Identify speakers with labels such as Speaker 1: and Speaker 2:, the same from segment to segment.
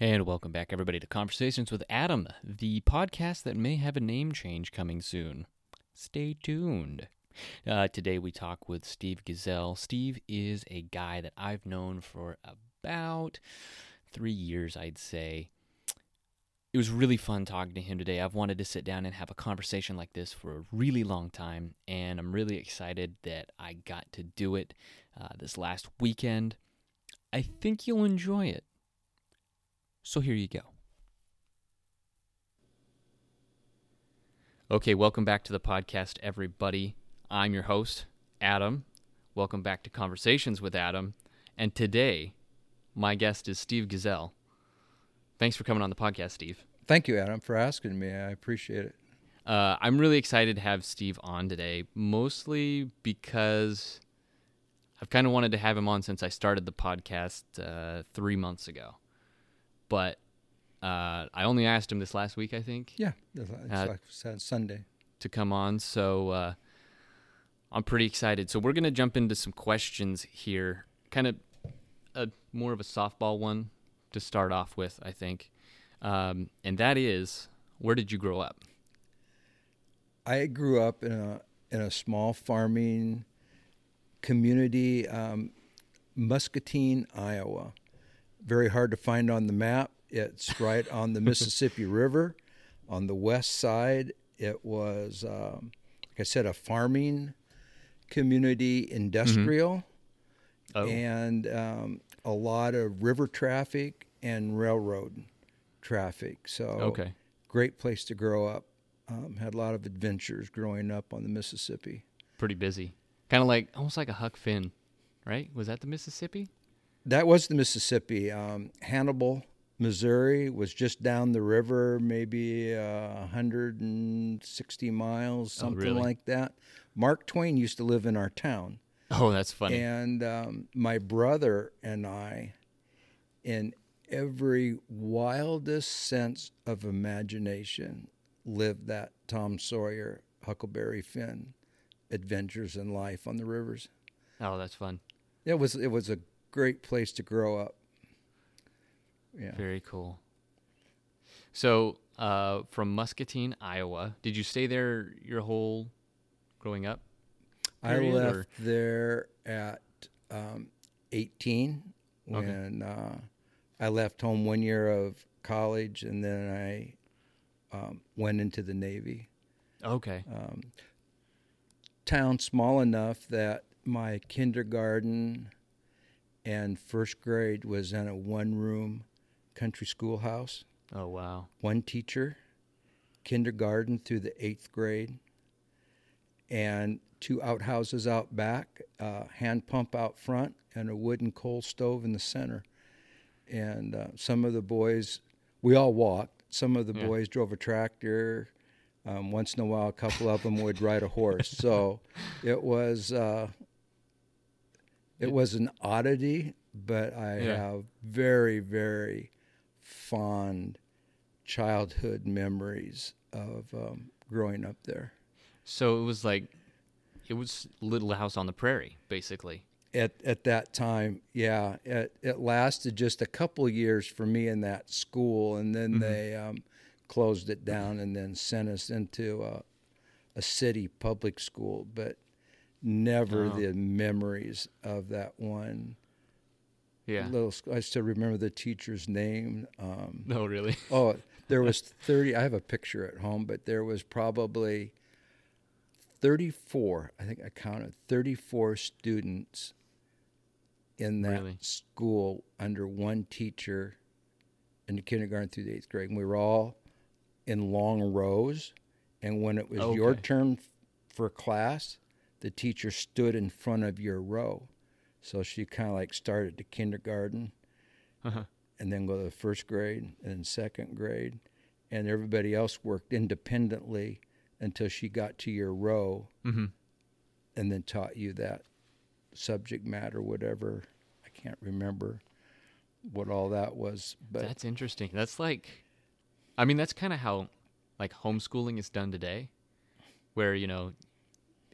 Speaker 1: And welcome back, everybody, to Conversations with Adam, the podcast that may have a name change coming soon. Stay tuned. Uh, today, we talk with Steve Gesell. Steve is a guy that I've known for about three years, I'd say. It was really fun talking to him today. I've wanted to sit down and have a conversation like this for a really long time, and I'm really excited that I got to do it uh, this last weekend. I think you'll enjoy it. So here you go. Okay, welcome back to the podcast, everybody. I'm your host, Adam. Welcome back to Conversations with Adam. And today, my guest is Steve Gesell. Thanks for coming on the podcast, Steve.
Speaker 2: Thank you, Adam, for asking me. I appreciate it.
Speaker 1: Uh, I'm really excited to have Steve on today, mostly because I've kind of wanted to have him on since I started the podcast uh, three months ago but uh, I only asked him this last week, I think.
Speaker 2: Yeah, it's uh, like Sunday
Speaker 1: to come on. So uh, I'm pretty excited. So we're gonna jump into some questions here, kind of a more of a softball one to start off with, I think, um, and that is, where did you grow up?
Speaker 2: I grew up in a in a small farming community, um, Muscatine, Iowa very hard to find on the map. It's right on the Mississippi River. On the west side, it was, um, like I said, a farming community, industrial, mm-hmm. oh. and um, a lot of river traffic and railroad traffic. So,
Speaker 1: okay.
Speaker 2: great place to grow up. Um, had a lot of adventures growing up on the Mississippi.
Speaker 1: Pretty busy. Kind of like, almost like a Huck Finn, right? Was that the Mississippi?
Speaker 2: That was the Mississippi. Um, Hannibal, Missouri was just down the river, maybe uh, 160 miles, something
Speaker 1: oh, really?
Speaker 2: like that. Mark Twain used to live in our town.
Speaker 1: Oh, that's funny.
Speaker 2: And um, my brother and I, in every wildest sense of imagination, lived that Tom Sawyer, Huckleberry Finn adventures in life on the rivers.
Speaker 1: Oh, that's fun.
Speaker 2: It was it was a great place to grow up.
Speaker 1: Yeah. Very cool. So, uh, from Muscatine, Iowa, did you stay there your whole growing up?
Speaker 2: Period, I left or? there at um, 18 when okay. uh, I left home one year of college and then I um, went into the Navy.
Speaker 1: Okay. Um,
Speaker 2: town small enough that my kindergarten and first grade was in a one room country schoolhouse.
Speaker 1: Oh, wow.
Speaker 2: One teacher, kindergarten through the eighth grade, and two outhouses out back, a hand pump out front, and a wooden coal stove in the center. And uh, some of the boys, we all walked. Some of the yeah. boys drove a tractor. Um, once in a while, a couple of them would ride a horse. So it was uh, it was an oddity, but I yeah. have very, very fond childhood memories of um, growing up there.
Speaker 1: So it was like, it was Little House on the Prairie, basically.
Speaker 2: At at that time, yeah, it it lasted just a couple years for me in that school, and then mm-hmm. they um, closed it down and then sent us into a, a city public school. But never oh. the memories of that one.
Speaker 1: Yeah.
Speaker 2: Little, I still remember the teacher's name. Um,
Speaker 1: no, really.
Speaker 2: oh, there was thirty. I have a picture at home, but there was probably thirty-four. I think I counted thirty-four students in that really? school under one teacher in the kindergarten through the eighth grade. And we were all in long rows. And when it was okay. your turn for class, the teacher stood in front of your row. So she kind of like started the kindergarten uh-huh. and then go to the first grade and then second grade. And everybody else worked independently until she got to your row mm-hmm. and then taught you that subject matter, whatever. I can't remember what all that was. But
Speaker 1: that's interesting. That's like, I mean, that's kind of how like homeschooling is done today, where, you know,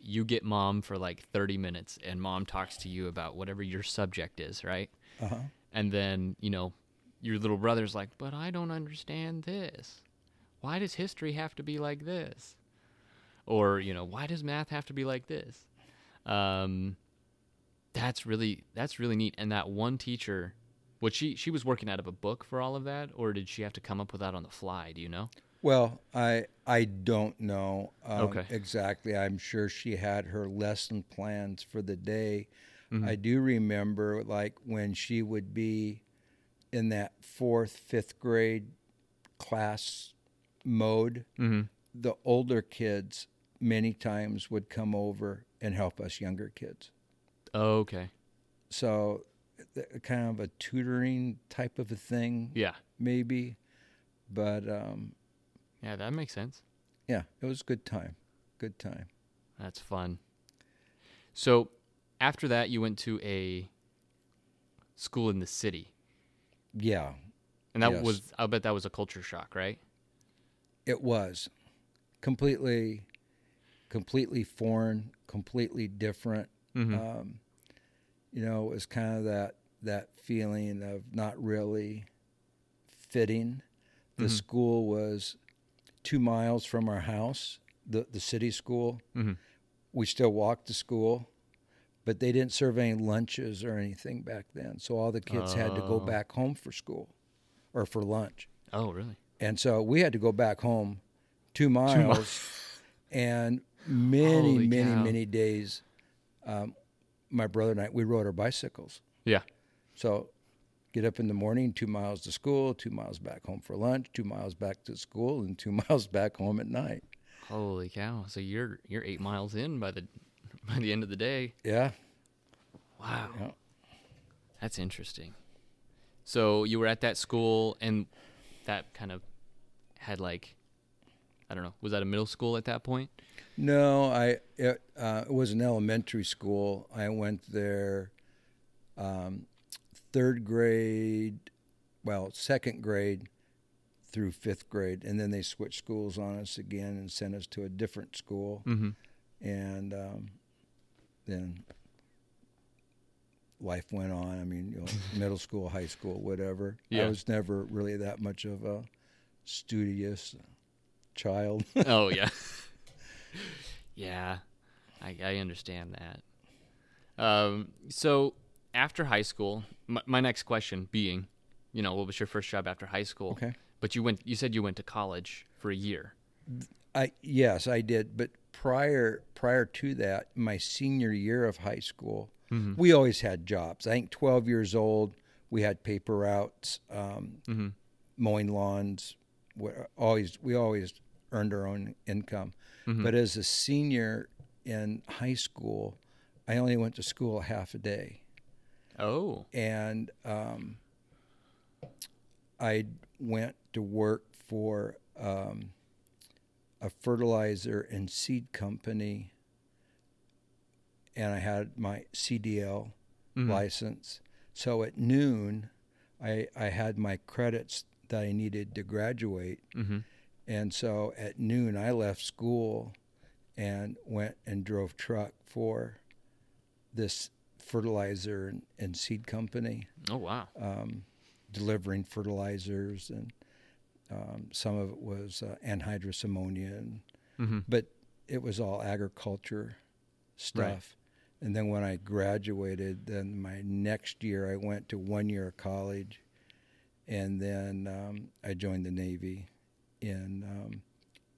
Speaker 1: you get mom for like 30 minutes and mom talks to you about whatever your subject is, right? Uh-huh. And then, you know, your little brother's like, but I don't understand this. Why does history have to be like this? Or you know, why does math have to be like this? Um, that's really that's really neat. And that one teacher, was she she was working out of a book for all of that, or did she have to come up with that on the fly? Do you know?
Speaker 2: Well, I I don't know um,
Speaker 1: Okay.
Speaker 2: exactly. I'm sure she had her lesson plans for the day.
Speaker 1: Mhm.
Speaker 2: I do remember like when she would be in that fourth, fifth grade class mode.
Speaker 1: Mm-hmm.
Speaker 2: The older kids many times would come over and help us younger kids.
Speaker 1: Oh, okay.
Speaker 2: So, th- kind of a tutoring type of a thing,
Speaker 1: Yeah.
Speaker 2: maybe. But um,
Speaker 1: Yeah, that makes sense.
Speaker 2: yeah, it was a good time. Good time.
Speaker 1: That's fun. So, after that, you went to a school in the city,
Speaker 2: Yeah,
Speaker 1: and that
Speaker 2: Yes.
Speaker 1: was I bet that was a culture shock, right?
Speaker 2: it was completely, completely foreign, completely different.
Speaker 1: Mm-hmm.
Speaker 2: Um, you know, it was kind of that that feeling of not really fitting. The
Speaker 1: Mhm.
Speaker 2: school was two miles from our house, the the city school.
Speaker 1: Mhm.
Speaker 2: We still walked to school, but they didn't serve any lunches or anything back then. So all the kids had to go
Speaker 1: Oh.
Speaker 2: back home for school or for lunch.
Speaker 1: oh, really?
Speaker 2: And so we had to go back home two
Speaker 1: mi-
Speaker 2: miles and many,
Speaker 1: Holy
Speaker 2: many,
Speaker 1: cow.
Speaker 2: many days. Um, my brother and I, we rode our bicycles.
Speaker 1: Yeah.
Speaker 2: So get up in the morning, two miles to school, two miles back home for lunch, two miles back to school, and two miles back home at night.
Speaker 1: Holy cow! So you're you're eight miles in by the by the end of the day.
Speaker 2: Yeah.
Speaker 1: Wow,
Speaker 2: Yeah.
Speaker 1: that's interesting. So you were at that school, and that kind of had like, I don't know, was that a middle school at that point?
Speaker 2: No, I it, uh, it was an elementary school. I went there um, third grade, well, second grade through fifth grade, and then they switched schools on us again and sent us to a different school,
Speaker 1: Mm-hmm.
Speaker 2: and um, then life went on. I mean, you know, middle school, high school, whatever.
Speaker 1: Yeah.
Speaker 2: I was never really that much of a studious child.
Speaker 1: oh yeah, yeah, I I understand that. Um, so after high school, my, my next question being, you know, what was your first job after high school?
Speaker 2: okay.
Speaker 1: But you went, you said you went to college for a year.
Speaker 2: I yes, I did. But prior prior to that, my senior year of high school,
Speaker 1: Mm-hmm.
Speaker 2: we always had jobs. I think twelve years old, we had paper routes, um,
Speaker 1: Mm-hmm.
Speaker 2: mowing lawns. We always we always earned our own income.
Speaker 1: Mhm.
Speaker 2: But as a senior in high school, I only went to school half a day,
Speaker 1: Oh,
Speaker 2: and um, I went to work for um, a fertilizer and seed company, and I had my CDL
Speaker 1: Mhm.
Speaker 2: license. So at noon, I I had my credits that I needed to graduate,
Speaker 1: Mm-hmm.
Speaker 2: and so at noon I left school and went and drove truck for this fertilizer and, and seed company
Speaker 1: Oh wow.
Speaker 2: um, delivering fertilizers, and um, some of it was uh, anhydrous ammonia, and,
Speaker 1: Mm-hmm.
Speaker 2: but it was all agriculture stuff. And then when I graduated, then my next year I went to one year of college, and then um, I joined the Navy in um,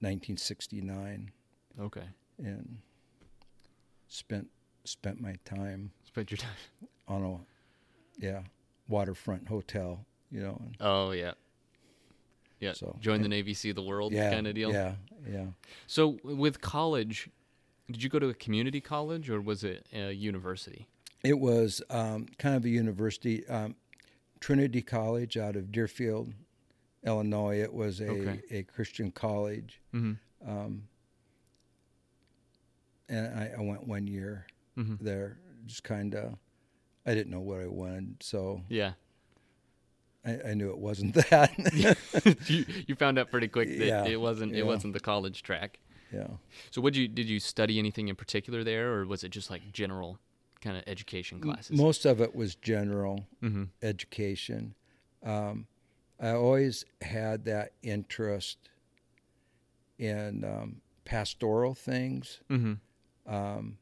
Speaker 2: 1969
Speaker 1: Okay.
Speaker 2: and spent spent my time
Speaker 1: Spent your time.
Speaker 2: on a yeah waterfront hotel, you know. And,
Speaker 1: Oh yeah. Yeah.
Speaker 2: So,
Speaker 1: Join the Navy, see the world
Speaker 2: yeah,
Speaker 1: kind of deal.
Speaker 2: Yeah, yeah.
Speaker 1: So with college, did you go to a community college or was it a university?
Speaker 2: It was um, kind of a university, um, Trinity College out of Deerfield, Illinois. It was a,
Speaker 1: Okay.
Speaker 2: a Christian college,
Speaker 1: Mm-hmm.
Speaker 2: um, and I, I went one year
Speaker 1: Mm-hmm.
Speaker 2: there. Just kind of, I didn't know what I wanted, so
Speaker 1: Yeah.
Speaker 2: I, I knew it wasn't that.
Speaker 1: you you found out pretty quick that
Speaker 2: Yeah,
Speaker 1: it wasn't
Speaker 2: yeah.
Speaker 1: it wasn't the college track.
Speaker 2: yeah.
Speaker 1: So what you did you study anything in particular there or was it just like general kind of education classes?
Speaker 2: Most of it was general
Speaker 1: mm-hmm.
Speaker 2: education. Um, I always had that interest in um, pastoral things.
Speaker 1: Mm-hmm.
Speaker 2: Um,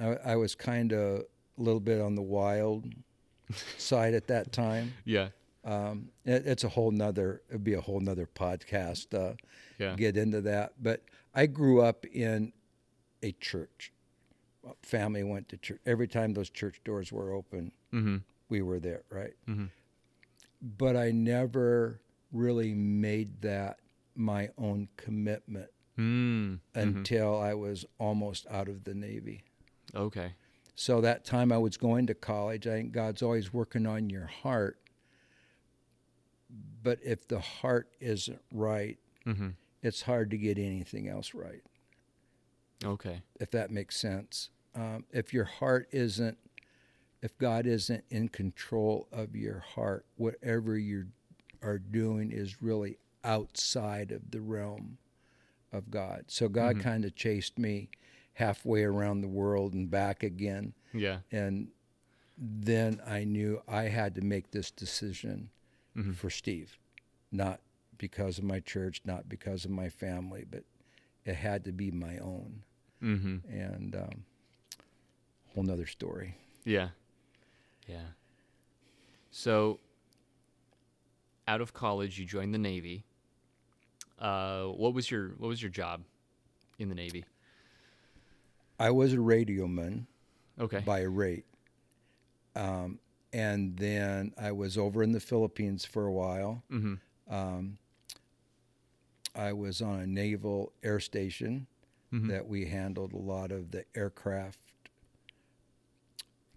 Speaker 2: I, I was kind of a little bit on the wild side at that time.
Speaker 1: Yeah.
Speaker 2: Um, it, it's a whole nother, it'd be a whole nother podcast, uh,
Speaker 1: Yeah.
Speaker 2: get into that. But I grew up in a church. Family went to church. Every time those church doors were open,
Speaker 1: Mm-hmm.
Speaker 2: we were there, right?
Speaker 1: Mhm.
Speaker 2: But I never really made that my own commitment
Speaker 1: Mm.
Speaker 2: until I was almost out of the Navy.
Speaker 1: Okay.
Speaker 2: So that time I was going to college, I think God's always working on your heart. But if the heart isn't right,
Speaker 1: Mm-hmm.
Speaker 2: it's hard to get anything else right,
Speaker 1: Okay.
Speaker 2: if that makes sense. Um, if your heart isn't, if God isn't in control of your heart, whatever you are doing is really outside of the realm of God. So God
Speaker 1: Mhm.
Speaker 2: kind of chased me halfway around the world and back again.
Speaker 1: Yeah.
Speaker 2: And then I knew I had to make this decision
Speaker 1: Mhm.
Speaker 2: for Steve, not because of my church, not because of my family, but it had to be my own.
Speaker 1: Mm-hmm.
Speaker 2: And um, whole nother story.
Speaker 1: Yeah. Yeah. So, out of college, you joined the Navy. Uh, what was your What was your job in the Navy?
Speaker 2: I was a radioman
Speaker 1: Okay.
Speaker 2: by rate. Um, and then I was over in the Philippines for a while.
Speaker 1: mm-hmm.
Speaker 2: Um, I was on a naval air station
Speaker 1: Mhm.
Speaker 2: that we handled a lot of the aircraft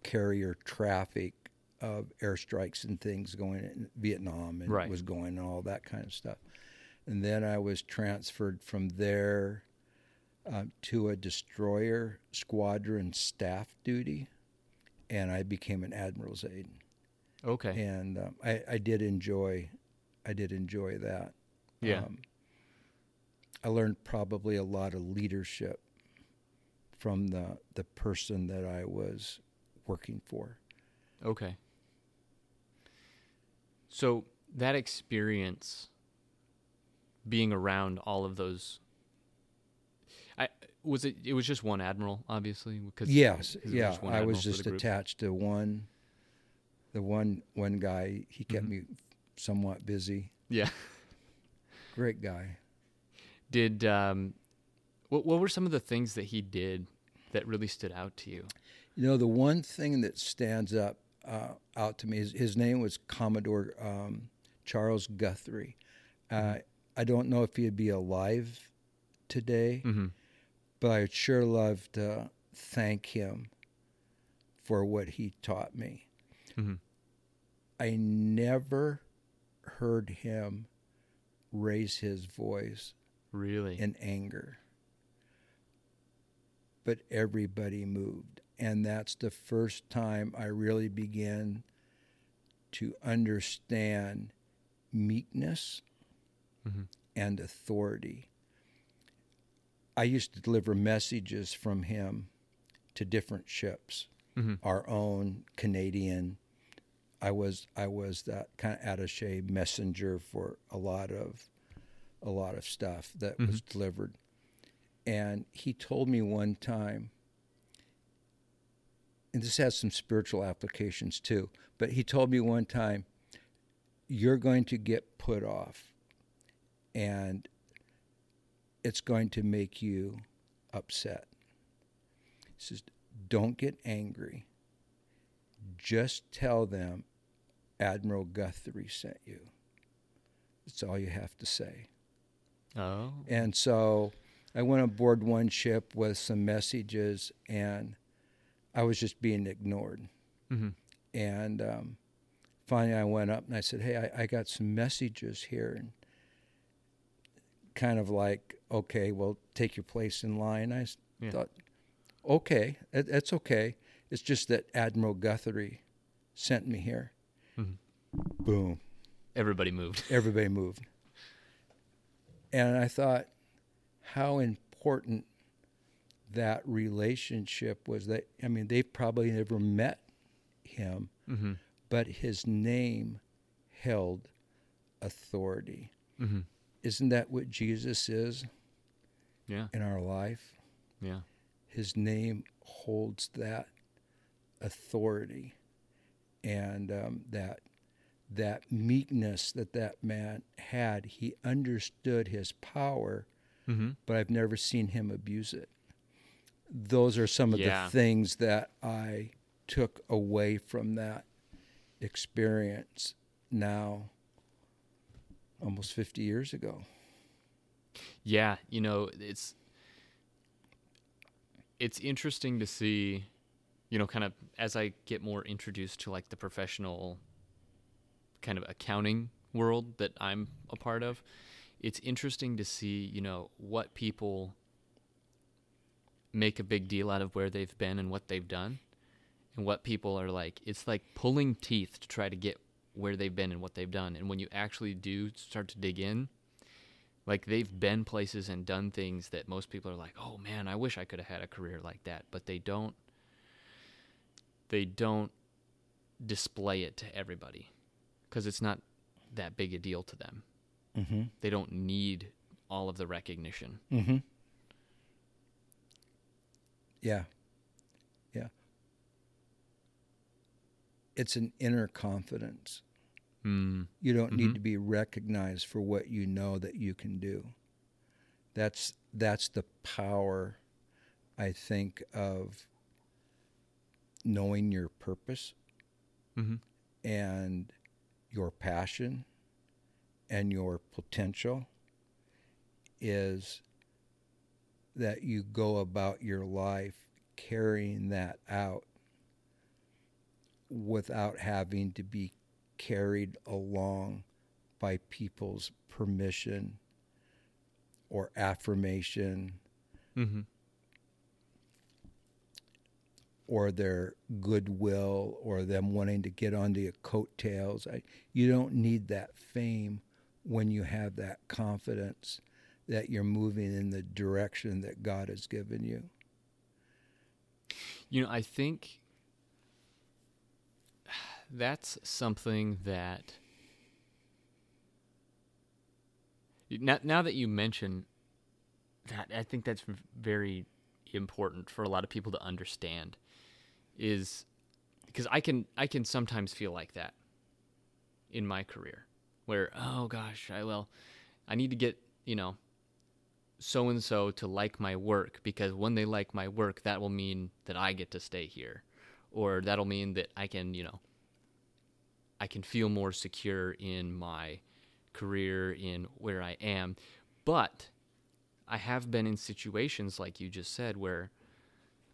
Speaker 2: carrier traffic of airstrikes and things going in Vietnam and
Speaker 1: Right.
Speaker 2: was going and all that kind of stuff. And then I was transferred from there uh, to a destroyer squadron staff duty, and I became an admiral's aide.
Speaker 1: Okay.
Speaker 2: And um, I, I did enjoy, I did enjoy that.
Speaker 1: Yeah.
Speaker 2: Um, I learned probably a lot of leadership from the the person that I was working for.
Speaker 1: Okay. So that experience being around all of those I was it it was just one admiral obviously because
Speaker 2: yes,
Speaker 1: 'cause was
Speaker 2: yeah.
Speaker 1: just
Speaker 2: I was just attached to one. The one one guy, he kept
Speaker 1: Mhm.
Speaker 2: me somewhat busy.
Speaker 1: Yeah.
Speaker 2: Great guy.
Speaker 1: Did um what what were some of the things that he did that really stood out to you?
Speaker 2: You know, the one thing that stands up uh, out to me is his name was Commodore um, Charles Guthrie. Uh, I don't know if he'd be alive today,
Speaker 1: Mm-hmm.
Speaker 2: But I'd sure love to thank him for what he taught me.
Speaker 1: Mhm.
Speaker 2: I never heard him raise his voice
Speaker 1: Really?
Speaker 2: in anger. But everybody moved. And that's the first time I really began to understand meekness
Speaker 1: Mhm.
Speaker 2: and authority. I used to deliver messages from him to different ships,
Speaker 1: Mhm.
Speaker 2: our own Canadian. I was I was that kind of attaché messenger for a lot of a lot of stuff that was delivered. And he told me one time, and this has some spiritual applications too, but he told me one time, you're going to get put off and it's going to make you upset. He says, don't get angry. Just tell them Admiral Guthrie sent you. That's all you have to say.
Speaker 1: Oh.
Speaker 2: And so I went aboard one ship with some messages, and I was just being ignored.
Speaker 1: Mm-hmm.
Speaker 2: And um, finally, I went up and I said, "Hey, I, I got some messages here," and kind of like, "Okay, well, take your place in line." I
Speaker 1: Yeah.
Speaker 2: thought, "Okay, it, it's okay. It's just that Admiral Guthrie sent me here."
Speaker 1: Mhm.
Speaker 2: Boom
Speaker 1: Everybody moved.
Speaker 2: everybody moved. And I thought how important that relationship was that I mean they probably never met him,
Speaker 1: Mm-hmm.
Speaker 2: but his name held authority.
Speaker 1: Mm-hmm.
Speaker 2: Isn't that what Jesus is
Speaker 1: Yeah.
Speaker 2: in our life?
Speaker 1: Yeah.
Speaker 2: His name holds that authority and um, that that meekness that that man had. He understood his power,
Speaker 1: Mm-hmm.
Speaker 2: but I've never seen him abuse it. Those are some of
Speaker 1: Yeah.
Speaker 2: the things that I took away from that experience now almost 50 years ago.
Speaker 1: Yeah, you know, it's it's interesting to see, you know, kind of as I get more introduced to like the professional kind of accounting world that I'm a part of. It's interesting to see, you know, what people make a big deal out of where they've been and what they've done and what people are like it's like pulling teeth to try to get where they've been and what they've done and when you actually do start to dig in like they've been places and done things that most people are like oh man i wish i could have had a career like that but they don't they don't display it to everybody because it's not that big a deal to them
Speaker 2: Mm-hmm.
Speaker 1: they don't need all of the recognition
Speaker 2: Mm-hmm. Yeah. Yeah. It's an inner confidence.
Speaker 1: mm.
Speaker 2: You don't
Speaker 1: Mhm.
Speaker 2: need to be recognized for what you know that you can do. That's that's the power I think of knowing your purpose
Speaker 1: mm-hmm.
Speaker 2: and your passion and your potential is that you go about your life carrying that out without having to be carried along by people's permission or affirmation
Speaker 1: Mm-hmm.
Speaker 2: or their goodwill or them wanting to get onto your coattails. I, you don't need that fame when you have that confidence that you're moving in the direction that God has given you.
Speaker 1: You know, I think that's something that now, now that you mention that, I think that's very important for a lot of people to understand. Is because I can I can sometimes feel like that in my career, where oh gosh, I well, I need to get you know so and so to like my work because when they like my work, that will mean that I get to stay here, or that'll mean that I can, you know, I can feel more secure in my career, in where I am. But I have been in situations like you just said where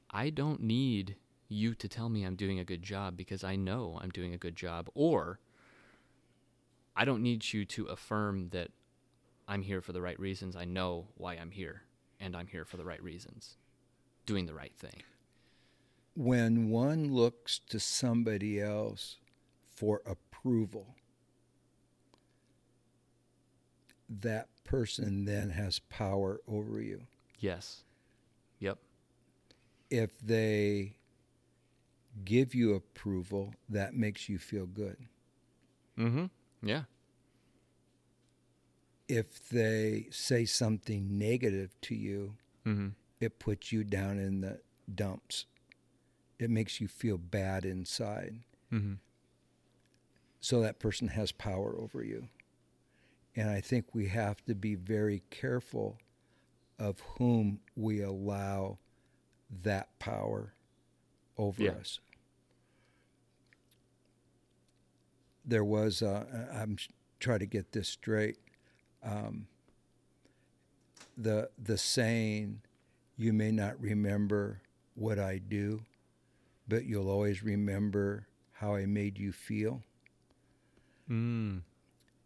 Speaker 1: I don't need you to tell me I'm doing a good job because I know I'm doing a good job, or I don't need you to affirm that I'm here for the right reasons. I know why I'm here, and I'm here for the right reasons, doing the right thing.
Speaker 2: When one looks to somebody else for approval, that person then has power over you.
Speaker 1: Yes. Yep.
Speaker 2: If they give you approval, that makes you feel good.
Speaker 1: Mm-hmm. Yeah.
Speaker 2: If they say something negative to you,
Speaker 1: Mm-hmm.
Speaker 2: it puts you down in the dumps. It makes you feel bad inside.
Speaker 1: Mm-hmm.
Speaker 2: So that person has power over you. And I think we have to be very careful of whom we allow that power over
Speaker 1: Yeah.
Speaker 2: us. There was, uh, I'm trying to get this straight. Um, the the saying, "You may not remember what I do, but you'll always remember how I made you feel."
Speaker 1: Mm.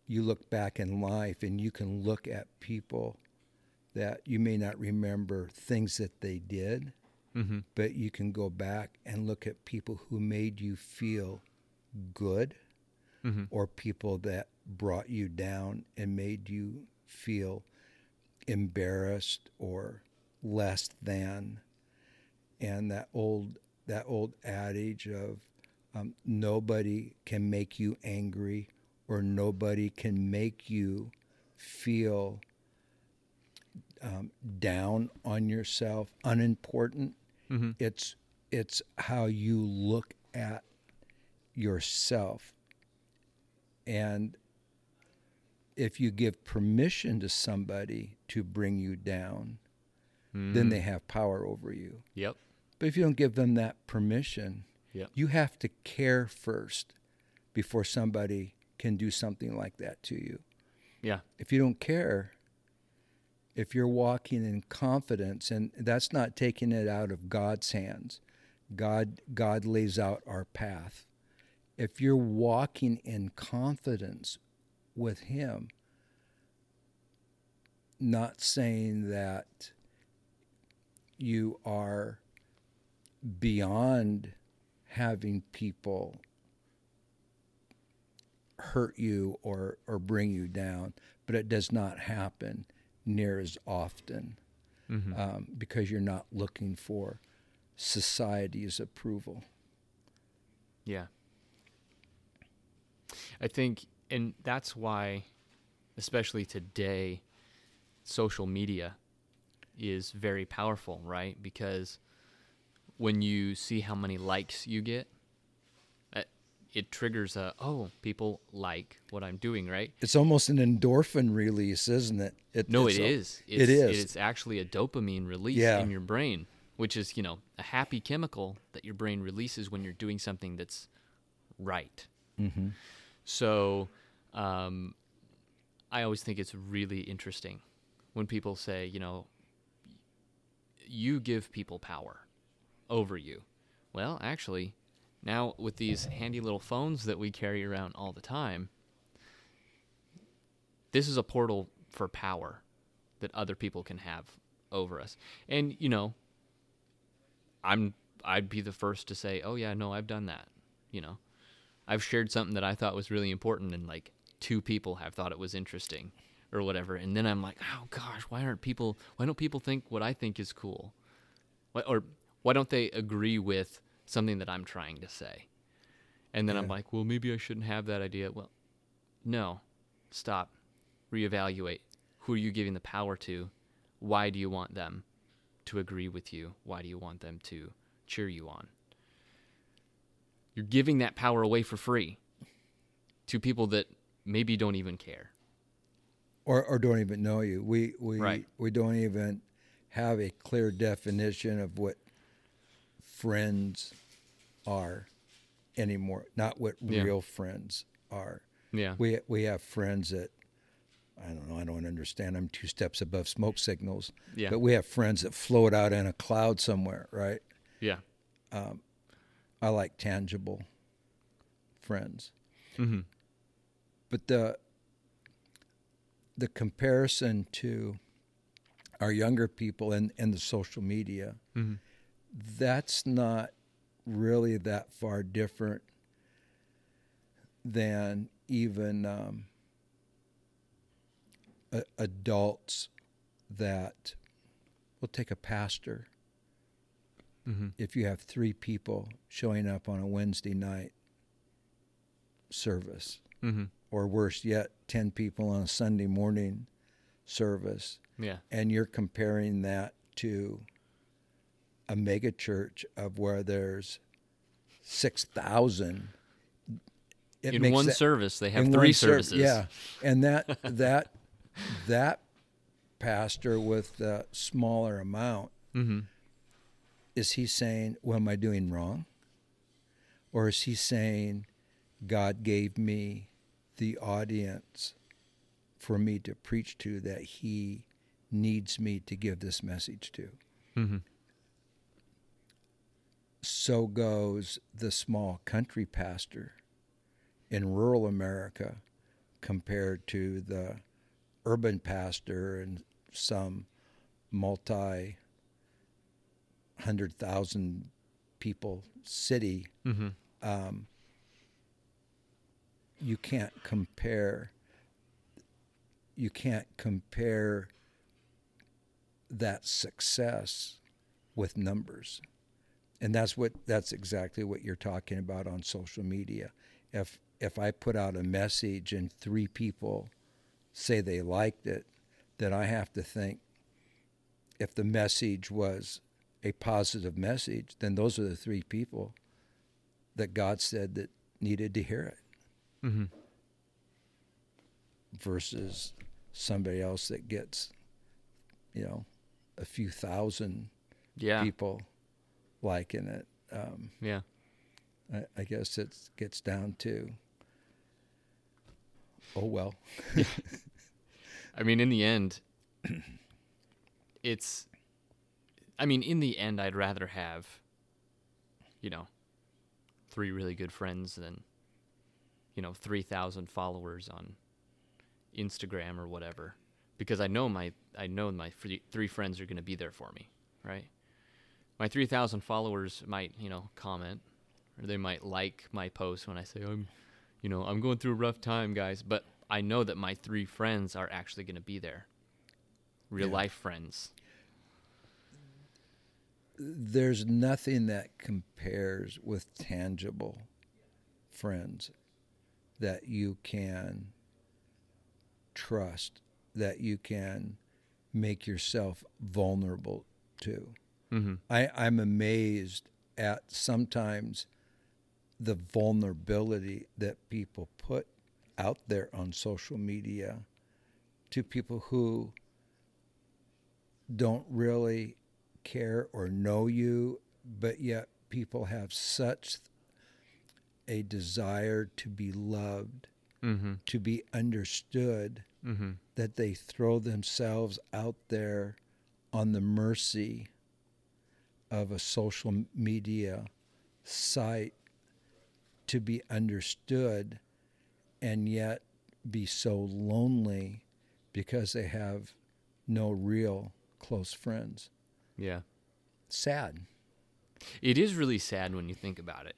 Speaker 2: you look back in life and you can look at people that you may not remember things that they did,
Speaker 1: Mm-hmm.
Speaker 2: but you can go back and look at people who made you feel good
Speaker 1: Mm-hmm.
Speaker 2: or people that brought you down and made you feel embarrassed or less than. And that old that old adage of um, nobody can make you angry or nobody can make you feel um, down on yourself, unimportant. Mm-hmm. It's it's how you look at yourself, and if you give permission to somebody to bring you down, mm. then they have power over you.
Speaker 1: Yep.
Speaker 2: But if you don't give them that permission, you have to care first before somebody can do something like that to you.
Speaker 1: Yeah.
Speaker 2: If you don't care, if you're walking in confidence, and that's not taking it out of God's hands, God, God lays out our path. If you're walking in confidence with Him, not saying that you are beyond having people hurt you or, or bring you down, but it does not happen near as often mm-hmm. um, because you're not looking for society's approval.
Speaker 1: Yeah. I think, and that's why, especially today, social media is very powerful, right? Because when you see how many likes you get, it triggers a oh people like what I'm doing right.
Speaker 2: It's almost an endorphin release, isn't it?
Speaker 1: it no, it a, is. It's, it is. It's actually a dopamine release yeah. in your brain, which is you know a happy chemical that your brain releases when you're doing something that's right. Mm-hmm. So, um, I always think it's really interesting when people say, you know, you give people power over you. Well, actually, now, with these handy little phones that we carry around all the time, this is a portal for power that other people can have over us. And, you know, I'm I'd be the first to say, "Oh yeah, no, I've done that." You know. I've shared something that I thought was really important and like two people have thought it was interesting or whatever. And then I'm like, "Oh gosh, why aren't people why don't people think what I think is cool?" Or why don't they agree with something that I'm trying to say. And then yeah. I'm like, well, maybe I shouldn't have that idea. Well, no, stop, reevaluate. Who are you giving the power to? Why do you want them to agree with you? Why do you want them to cheer you on? You're giving that power away for free to people that maybe don't even care.
Speaker 2: Or, or don't even know you. We, we, right. we don't even have a clear definition of what friends are anymore. Not what yeah. real friends are.
Speaker 1: Yeah.
Speaker 2: We we have friends that I don't know. I don't understand. I'm two steps above smoke signals.
Speaker 1: Yeah.
Speaker 2: But we have friends that float out in a cloud somewhere, right?
Speaker 1: Yeah. Um,
Speaker 2: I like tangible friends.
Speaker 1: Mm-hmm.
Speaker 2: But the the comparison to our younger people and, and the social media, mm-hmm. That's not really that far different than even um, a- adults that will take a pastor. Mm-hmm. If you have three people showing up on a Wednesday night service,
Speaker 1: mm-hmm.
Speaker 2: or worse yet, 10 people on a Sunday morning service,
Speaker 1: yeah.
Speaker 2: and you're comparing that to a mega church of where there's 6,000
Speaker 1: in one that, service they have three services.
Speaker 2: yeah. And that that that pastor with the smaller amount
Speaker 1: mm-hmm.
Speaker 2: is he saying what am i doing wrong? Or is he saying god gave me the audience for me to preach to that he needs me to give this message to?
Speaker 1: Mm-hmm
Speaker 2: so goes the small country pastor in rural America compared to the urban pastor in some multi hundred thousand people city.
Speaker 1: Mm-hmm.
Speaker 2: Um, you can't compare. You can't compare that success with numbers and that's what that's exactly what you're talking about on social media if if I put out a message and three people say they liked it, then I have to think if the message was a positive message, then those are the three people that God said that needed to hear it.
Speaker 1: Mm-hmm.
Speaker 2: Versus somebody else that gets, you know, a few thousand
Speaker 1: yeah.
Speaker 2: people liking it. Um,
Speaker 1: yeah.
Speaker 2: I, I guess it gets down to, oh well.
Speaker 1: I mean, in the end, it's. I mean, in the end, I'd rather have, you know, three really good friends than, you know, 3,000 followers on Instagram or whatever. Because I know my I know my three friends are going to be there for me, right? My 3,000 followers might, you know, comment or they might like my post when I say I'm, you know, I'm going through a rough time, guys, but I know that my three friends are actually going to be there. Real yeah. life friends.
Speaker 2: There's nothing that compares with tangible friends that you can trust, that you can make yourself vulnerable to.
Speaker 1: Mm-hmm.
Speaker 2: I, I'm amazed at sometimes the vulnerability that people put out there on social media to people who don't really care or know you, but yet people have such a desire to be loved,
Speaker 1: mm-hmm.
Speaker 2: to be understood,
Speaker 1: mm-hmm.
Speaker 2: that they throw themselves out there on the mercy of a social media site to be understood and yet be so lonely because they have no real close friends.
Speaker 1: Yeah.
Speaker 2: Sad.
Speaker 1: It is really sad when you think about it.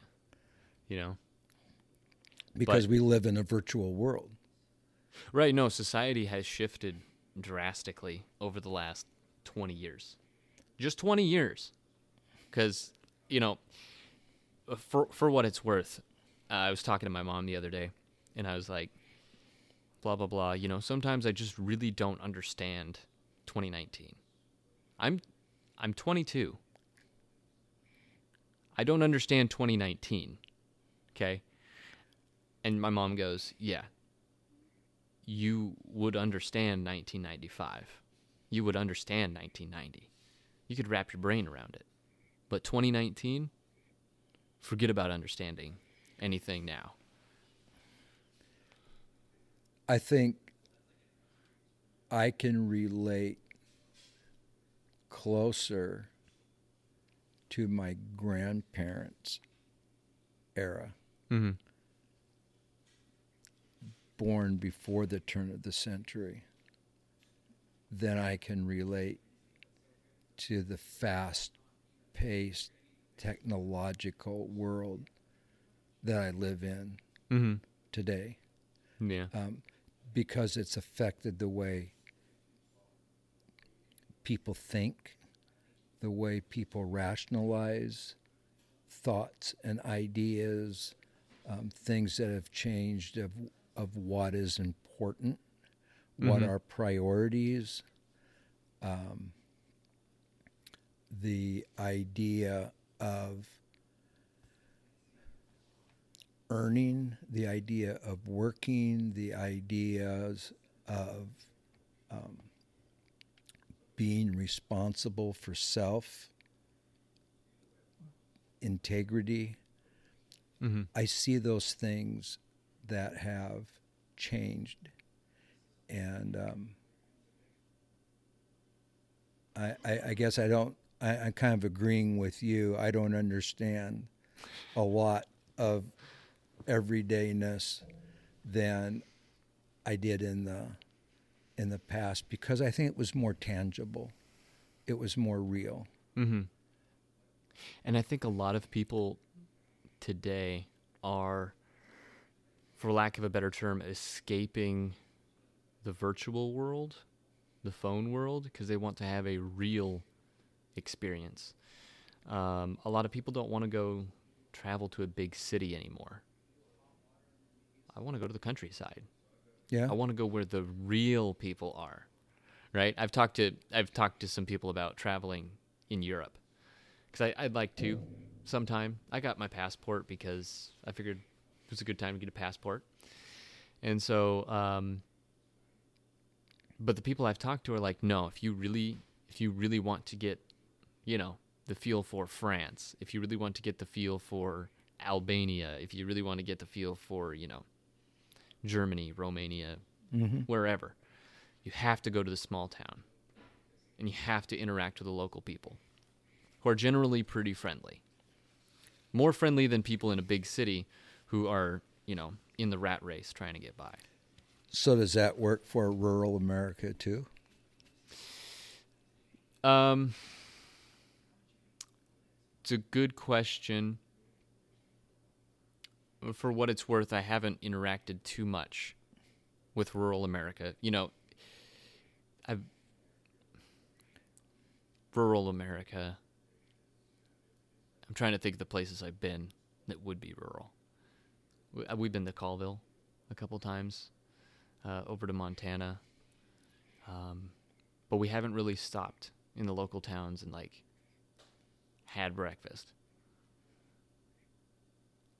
Speaker 1: You know?
Speaker 2: Because but, we live in a virtual world.
Speaker 1: Right, no, society has shifted drastically over the last 20 years. Just 20 years. Cuz, you know, for for what it's worth, uh, I was talking to my mom the other day and I was like, blah blah blah. You know, sometimes I just really don't understand 2019. I'm I'm 22. I don't understand 2019. Okay? And my mom goes, "Yeah. You would understand 1995. You would understand 1990. You could wrap your brain around it. But 2019, forget about understanding anything now."
Speaker 2: I think I can relate closer to my grandparents' era,
Speaker 1: mm-hmm.
Speaker 2: born before the turn of the century, than I can relate to the fast paced technological world that I live in
Speaker 1: mm-hmm.
Speaker 2: today.
Speaker 1: Yeah.
Speaker 2: Um, because it's affected the way people think, the way people rationalize thoughts and ideas, um, things that have changed of of what is important, what
Speaker 1: mm-hmm.
Speaker 2: are priorities, um, the idea of earning, the idea of working, the ideas of um, being responsible for self, integrity.
Speaker 1: Mm-hmm.
Speaker 2: I see those things that have changed. And um, I, I, I, guess I don't, I, I'm kind of agreeing with you. I don't understand a lot of everydayness than I did in the in the past because I think it was more tangible. It was more real.
Speaker 1: Mm-hmm. And I think a lot of people today are, for lack of a better term, escaping the virtual world, the phone world, because they want to have a real experience. Um, a lot of people don't want to go travel to a big city anymore I want to go to the countryside.
Speaker 2: Yeah.
Speaker 1: I want to go where the real people are. Right? I've talked to I've talked to some people about traveling in Europe because I'd like to sometime. I got my passport because I figured it was a good time to get a passport, and so. Um, but the people I've talked to are like, no, if you really if you really want to get, you know, the feel for France, if you really want to get the feel for Albania, if you really want to get the feel for, you know, Germany, Romania,
Speaker 2: mm-hmm.
Speaker 1: wherever, you have to go to the small town and you have to interact with the local people who are generally pretty friendly. More friendly than people in a big city who are, you know, in the rat race trying to get by.
Speaker 2: So does that work for rural America too?
Speaker 1: Um It's a good question. For what it's worth, I haven't interacted too much with rural America. You know, I've rural America. I'm trying to think of the places I've been that would be rural. Uh, we've been to Colville a couple times, uh, over to Montana, um, but we haven't really stopped in the local towns and like had breakfast.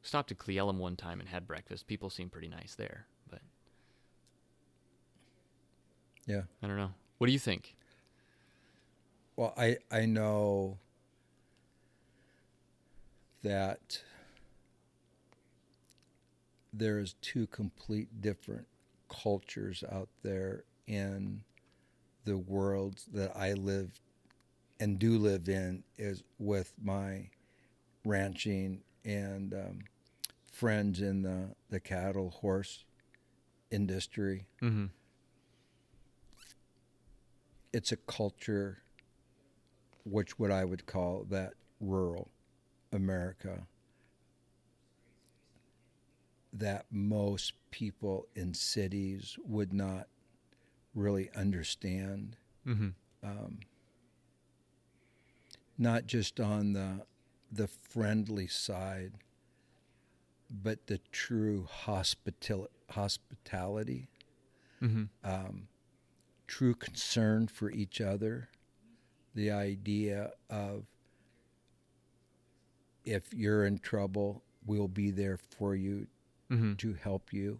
Speaker 1: Stopped at Cle Elum one time and had breakfast. People seem pretty nice there, but
Speaker 2: yeah,
Speaker 1: I don't know. What do you think?
Speaker 2: Well, I I know that there's two complete different cultures out there in the world that I live and do live in is with my ranching and um, friends in the, the cattle horse industry.
Speaker 1: Mm-hmm.
Speaker 2: It's a culture, which what I would call that rural America, that most people in cities would not really understand.
Speaker 1: Mm-hmm.
Speaker 2: Um, not just on the the friendly side, but the true hospital hospitality,
Speaker 1: Mm-hmm.
Speaker 2: um, true concern for each other, the idea of if you're in trouble, we'll be there for you
Speaker 1: Mm-hmm.
Speaker 2: to help you,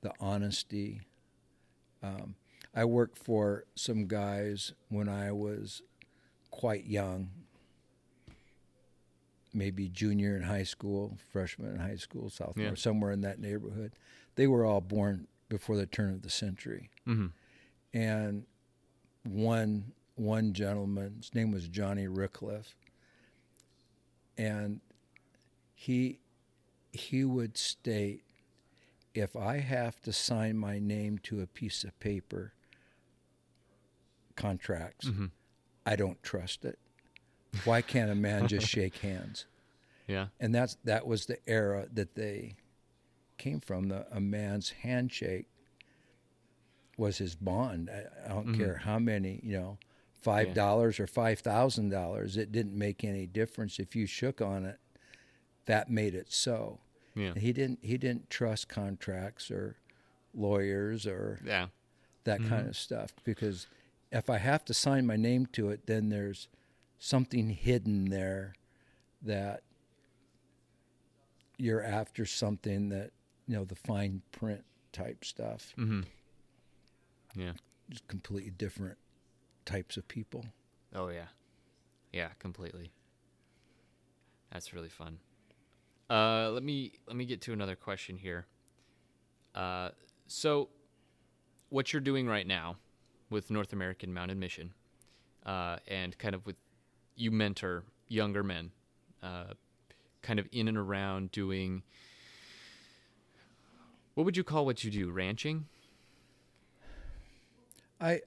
Speaker 2: the honesty. Um, I worked for some guys when I was quite young, maybe junior in high school, freshman in high school, sophomore,
Speaker 1: Yeah.
Speaker 2: somewhere in that neighborhood. They were all born before the turn of the century.
Speaker 1: Mm-hmm.
Speaker 2: And one one gentleman, his name was Johnny Rickliff, and he he would state, if I have to sign my name to a piece of paper, contracts,
Speaker 1: Mm-hmm.
Speaker 2: I don't trust it. Why can't a man just shake hands?
Speaker 1: Yeah.
Speaker 2: And that's that was the era that they came from. The a man's handshake was his bond. I, I don't
Speaker 1: Mhm.
Speaker 2: care how many, you know, five
Speaker 1: Yeah.
Speaker 2: dollars or five thousand dollars. It didn't make any difference if you shook on it. That made it so.
Speaker 1: Yeah.
Speaker 2: And he didn't he didn't trust contracts or lawyers or
Speaker 1: Yeah.
Speaker 2: that
Speaker 1: Mhm.
Speaker 2: kind of stuff because if I have to sign my name to it, then there's something hidden there that you're after something that you know the fine print type stuff.
Speaker 1: Mm-hmm. Yeah.
Speaker 2: Just completely different types of people.
Speaker 1: Oh yeah. Yeah, completely. That's really fun. Uh, let me let me get to another question here. Uh, so, what you're doing right now with North American Mounted Mission, uh, and kind of with you mentor younger men, uh, kind of in and around doing. What would you call what you do? Ranching?
Speaker 2: I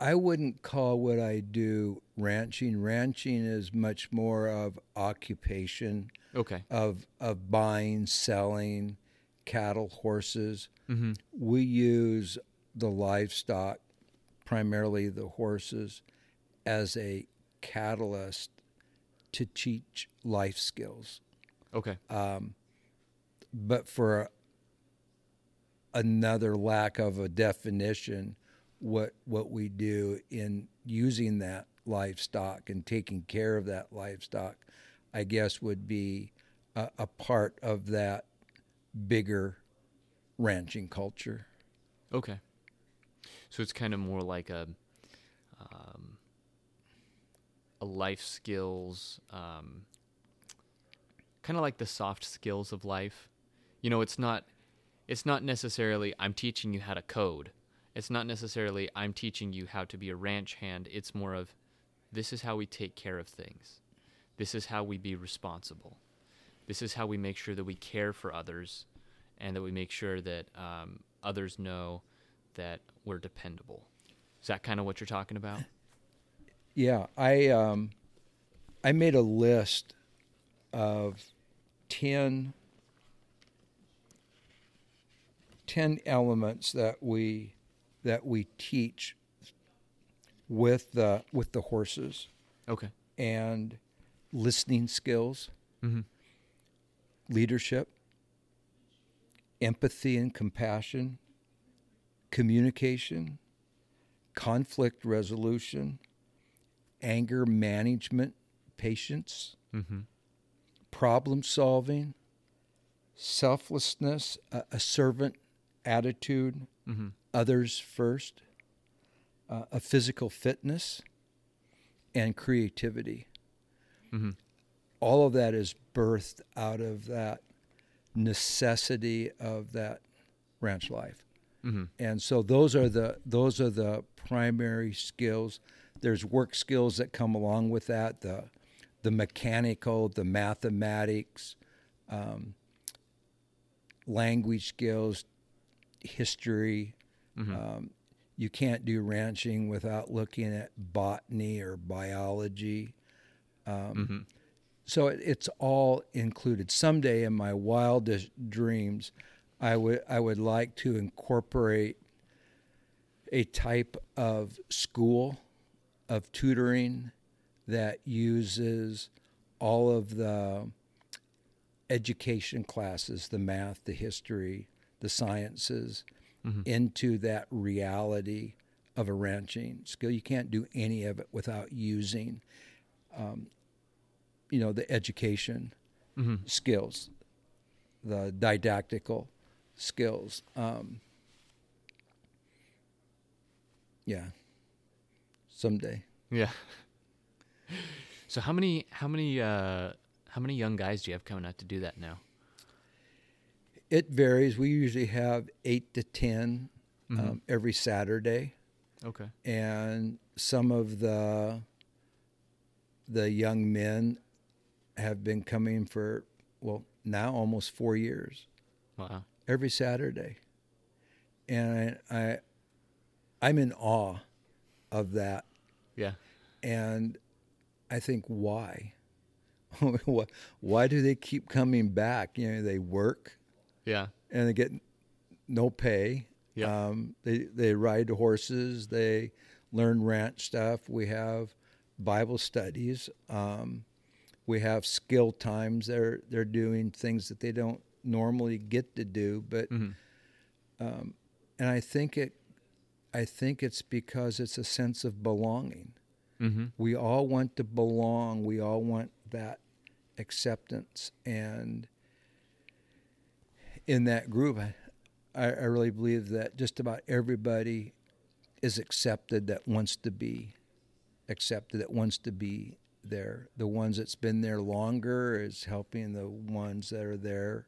Speaker 2: I wouldn't call what I do ranching. Ranching is much more of occupation
Speaker 1: Okay.
Speaker 2: of of buying, selling cattle, horses.
Speaker 1: Mm-hmm.
Speaker 2: We use the livestock, primarily the horses, as a catalyst to teach life skills.
Speaker 1: Okay.
Speaker 2: Um, but for a, another lack of a definition, what what we do in using that livestock and taking care of that livestock, I guess would be a, a part of that bigger ranching culture.
Speaker 1: Okay. So it's kind of more like a um, a life skills, um, kind of like the soft skills of life. You know, it's not it's not necessarily I'm teaching you how to code. It's not necessarily I'm teaching you how to be a ranch hand. It's more of this is how we take care of things. This is how we be responsible. This is how we make sure that we care for others and that we make sure that um, others know that we're dependable. Is that kind of what you're talking about?
Speaker 2: Yeah, I um, I made a list of 10, 10 elements that we that we teach with the with the horses.
Speaker 1: Okay.
Speaker 2: And listening skills,
Speaker 1: mm-hmm.
Speaker 2: leadership, empathy and compassion, communication, conflict resolution, anger management, patience,
Speaker 1: mm-hmm.
Speaker 2: problem solving, selflessness, a, a servant attitude,
Speaker 1: mm-hmm.
Speaker 2: others first, uh, a physical fitness, and creativity.
Speaker 1: Mm-hmm.
Speaker 2: All of that is birthed out of that necessity of that ranch life.
Speaker 1: Mm-hmm.
Speaker 2: And so those are the those are the primary skills. There's work skills that come along with that. The the mechanical, the mathematics, um, language skills, history.
Speaker 1: Mm-hmm.
Speaker 2: Um, you can't do ranching without looking at botany or biology. Um,
Speaker 1: mm-hmm.
Speaker 2: So it, it's all included. Someday, in my wildest dreams, I would I would like to incorporate a type of school of tutoring that uses all of the education classes, the math, the history, the sciences,
Speaker 1: mm-hmm.
Speaker 2: into that reality of a ranching skill. You can't do any of it without using, um, you know, the education
Speaker 1: mm-hmm.
Speaker 2: skills, the didactical skills. Um, yeah, someday.
Speaker 1: Yeah. So how many how many uh, how many young guys do you have coming out to do that now?
Speaker 2: It varies. We usually have eight to 10
Speaker 1: mm-hmm.
Speaker 2: um, every Saturday.
Speaker 1: Okay.
Speaker 2: And some of the the young men have been coming for well now almost four years.
Speaker 1: Wow.
Speaker 2: Every Saturday, and I, I I'm in awe of that.
Speaker 1: Yeah.
Speaker 2: And I think why? why do they keep coming back? You know, they work.
Speaker 1: Yeah.
Speaker 2: And they get no pay.
Speaker 1: Yeah.
Speaker 2: Um, they they ride horses. They learn ranch stuff. We have Bible studies. Um, we have skill times. They're they're doing things that they don't normally get to do. But
Speaker 1: mm-hmm.
Speaker 2: um, and I think it I think it's because it's a sense of belonging.
Speaker 1: Mm-hmm.
Speaker 2: We all want to belong. We all want that acceptance. And in that group, I, I really believe that just about everybody is accepted that wants to be accepted, that wants to be there. The ones that's been there longer is helping the ones that are there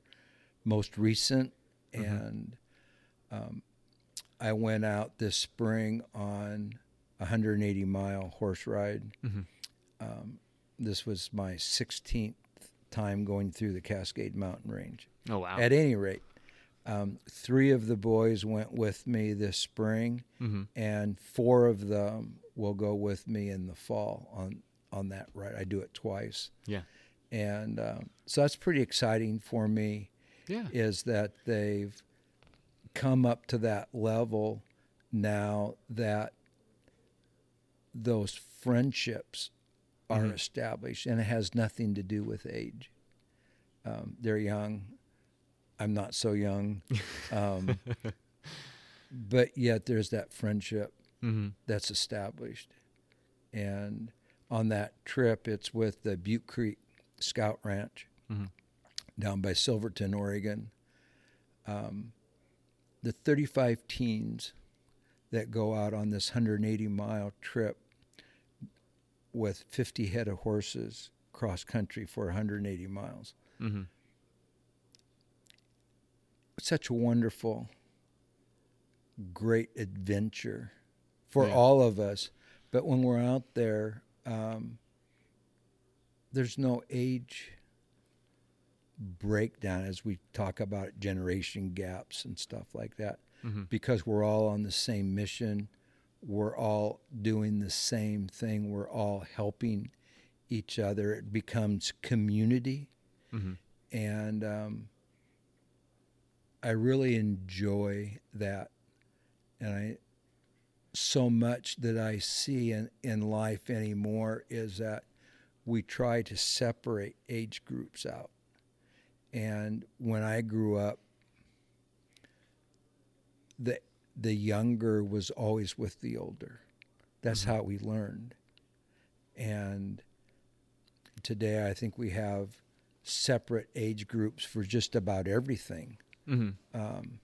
Speaker 2: most recent.
Speaker 1: Mm-hmm.
Speaker 2: And um, I went out this spring on a 180 mile horse ride.
Speaker 1: Mm-hmm.
Speaker 2: Um, this was my 16th time going through the Cascade Mountain Range.
Speaker 1: Oh wow!
Speaker 2: At any rate, um, three of the boys went with me this spring,
Speaker 1: mm-hmm.
Speaker 2: and four of them will go with me in the fall on on that ride. I do it twice.
Speaker 1: Yeah,
Speaker 2: and um, so that's pretty exciting for me.
Speaker 1: Yeah,
Speaker 2: is that they've come up to that level now that those friendships are
Speaker 1: Mhm.
Speaker 2: established, and it has nothing to do with age. Um, they're young. I'm not so young. Um, but yet there's that friendship mm-hmm. that's established. And on that trip, it's with the Butte Creek Scout Ranch mm-hmm. Down by Silverton, Oregon. Um, the 35 teens that go out on this 180 mile trip with 50 head of horses cross country for 180 miles. Mm-hmm. Such a wonderful, great adventure for yeah. all of us. But when we're out there, um, there's no age breakdown as we talk about generation gaps and stuff like that mm-hmm. because we're all on the same mission. We're all doing the same thing. We're all helping each other. It becomes community. Mm-hmm. And um, I really enjoy that. And I, so much that I see in, in life anymore is that we try to separate age groups out. And when I grew up, the the younger was always with the older. That's mm-hmm. how we learned. And today, I think we have separate age groups for just about everything. Mm-hmm. Um,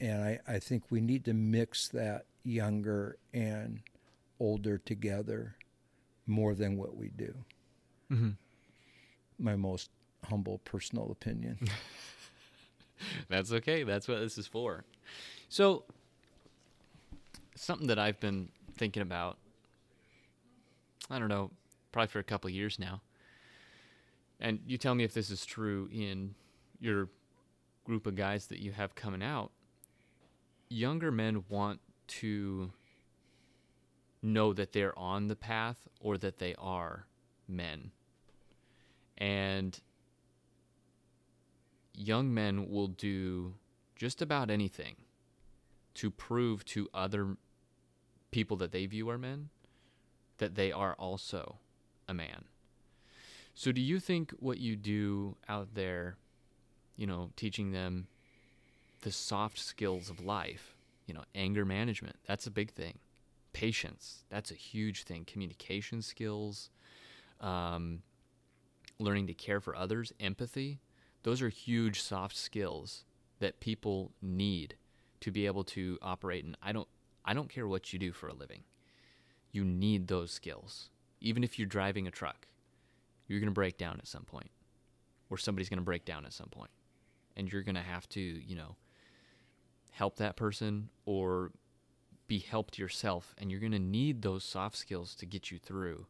Speaker 2: and I, I think we need to mix that younger and older together more than what we do. Mm-hmm. My most humble personal opinion.
Speaker 1: That's okay. That's what this is for. So, something that I've been thinking about, I don't know, probably for a couple years now. And you tell me if this is true in your group of guys that you have coming out. Younger men want to know that they're on the path or that they are men. And young men will do just about anything to prove to other people that they view are men that they are also a man. So, do you think what you do out there, you know, teaching them the soft skills of life, you know, anger management, that's a big thing. Patience, that's a huge thing. Communication skills, um, learning to care for others, empathy, those are huge soft skills that people need to be able to operate and I don't I don't care what you do for a living. You need those skills. Even if you're driving a truck, you're going to break down at some point or somebody's going to break down at some. And you're going to have to, you know, help that person or be helped yourself and you're going to need those soft skills to get you through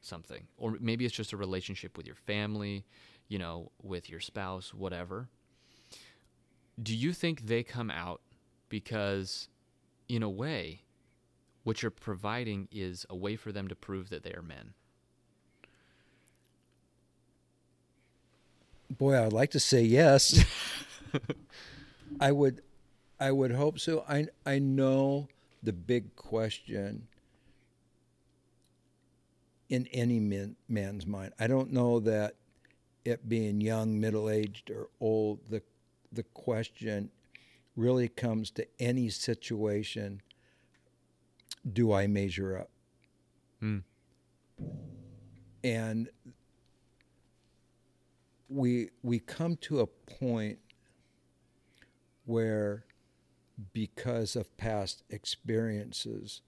Speaker 1: something. Or maybe it's just a relationship with your family, you know, with your spouse, whatever. Do you think they come out because, in a way, what you're providing is a way for them to prove that they are men.
Speaker 2: Boy, I'd like to say yes. I would I would hope so. I I know the big question in any man, man's mind. I don't know that it being young, middle aged, or old. The the question really comes to any situation do I measure up? Mm. And we we come to a point where because of past experiences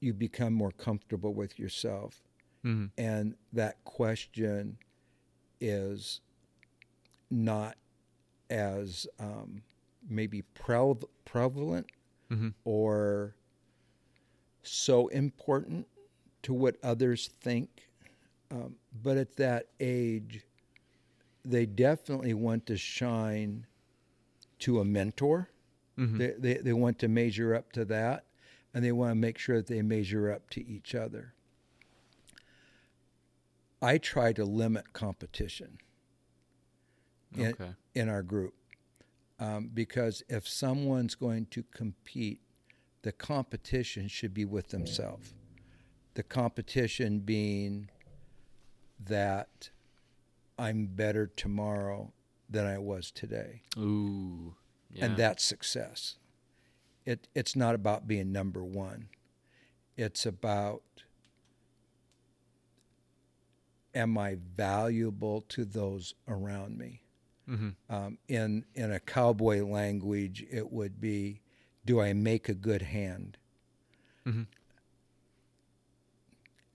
Speaker 2: you become more comfortable with yourself mm-hmm. and that question is not as um, maybe pre- prevalent mm-hmm. or so important to what others think. Um, but at that age, they definitely want to shine to a mentor. Mm-hmm. They, they, they want to measure up to that, and they want to make sure that they measure up to each other. I try to limit competition in, okay. in our group. Um, because if someone's going to compete, the competition should be with themselves. The competition being that I'm better tomorrow than I was today.
Speaker 1: Ooh.
Speaker 2: Yeah. And that's success. It it's not about being number 1. It's about am I valuable to those around me? Mm-hmm. Um, in in a cowboy language, it would be, do I make a good hand? Mm-hmm.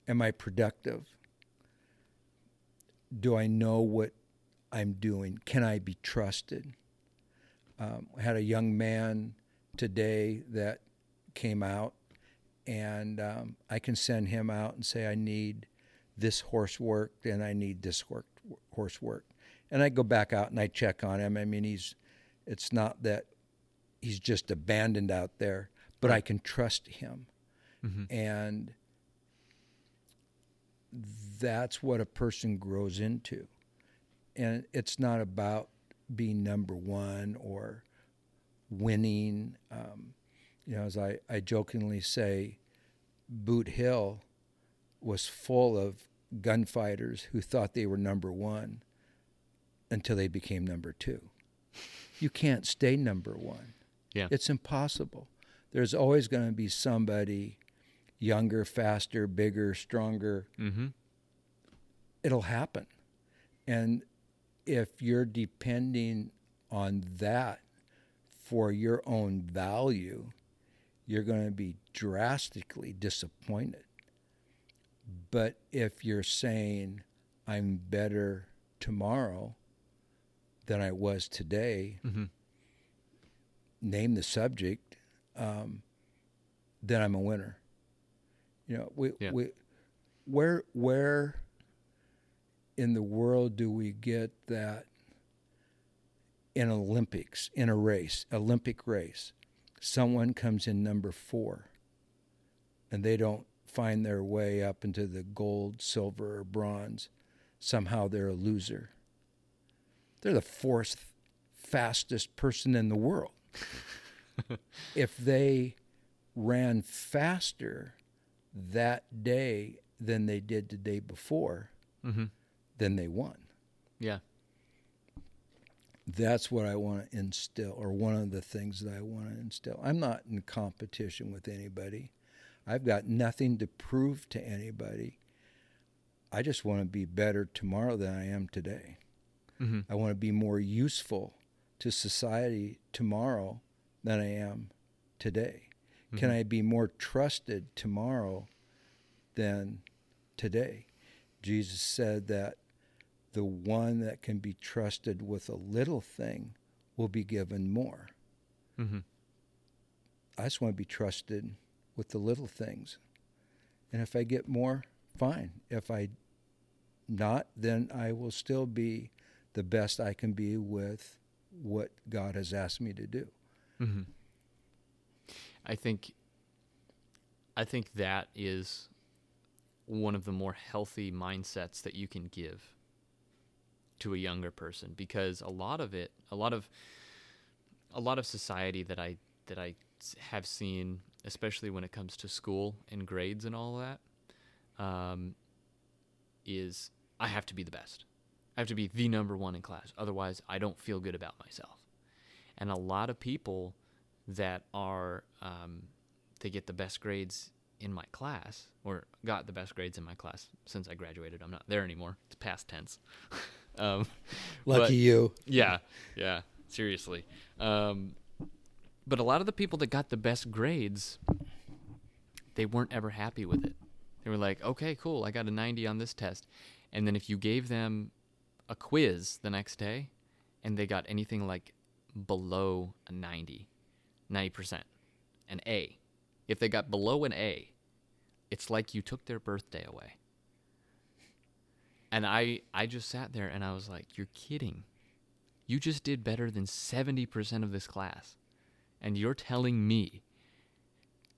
Speaker 2: Am I productive? Do I know what I'm doing? Can I be trusted? Um, I had a young man today that came out, and um, I can send him out and say, I need this horse worked and I need this work, horse worked. And I go back out and I check on him. I mean, he's, it's not that he's just abandoned out there, but I can trust him. Mm-hmm. And that's what a person grows into. And it's not about being number one or winning. Um, you know, as I, I jokingly say, Boot Hill was full of gunfighters who thought they were number one until they became number two. You can't stay number one.
Speaker 1: Yeah.
Speaker 2: It's impossible. There's always going to be somebody younger, faster, bigger, stronger. Mm-hmm. It'll happen. And if you're depending on that for your own value, you're going to be drastically disappointed. But if you're saying, I'm better tomorrow than I was today, mm-hmm. name the subject, um, then I'm a winner. You know, we, yeah. we, where, where in the world do we get that in Olympics, in a race, Olympic race? Someone comes in number four and they don't find their way up into the gold, silver, or bronze, somehow they're a loser. They're the fourth fastest person in the world. if they ran faster that day than they did the day before, mm-hmm. then they won.
Speaker 1: Yeah.
Speaker 2: That's what I want to instill, or one of the things that I want to instill. I'm not in competition with anybody. I've got nothing to prove to anybody. I just want to be better tomorrow than I am today. Mm-hmm. I want to be more useful to society tomorrow than I am today. Mm-hmm. Can I be more trusted tomorrow than today? Jesus said that the one that can be trusted with a little thing will be given more. Mm-hmm. I just want to be trusted with the little things. And if I get more, fine. If I not, then I will still be the best I can be with what God has asked me to do. Mm-hmm.
Speaker 1: I think I think that is one of the more healthy mindsets that you can give to a younger person because a lot of it a lot of a lot of society that I that I have seen especially when it comes to school and grades and all that, um, is I have to be the best. I have to be the number one in class. Otherwise, I don't feel good about myself. And a lot of people that are, um, they get the best grades in my class, or got the best grades in my class since I graduated. I'm not there anymore. It's past tense.
Speaker 2: um, Lucky but, you.
Speaker 1: Yeah, yeah. Seriously. Um, but a lot of the people that got the best grades, they weren't ever happy with it. They were like, okay, cool, I got a 90 on this test. And then if you gave them a quiz the next day and they got anything like below a 90, 90%, an A, if they got below an A, it's like you took their birthday away. And I, I just sat there and I was like, you're kidding. You just did better than 70% of this class and you're telling me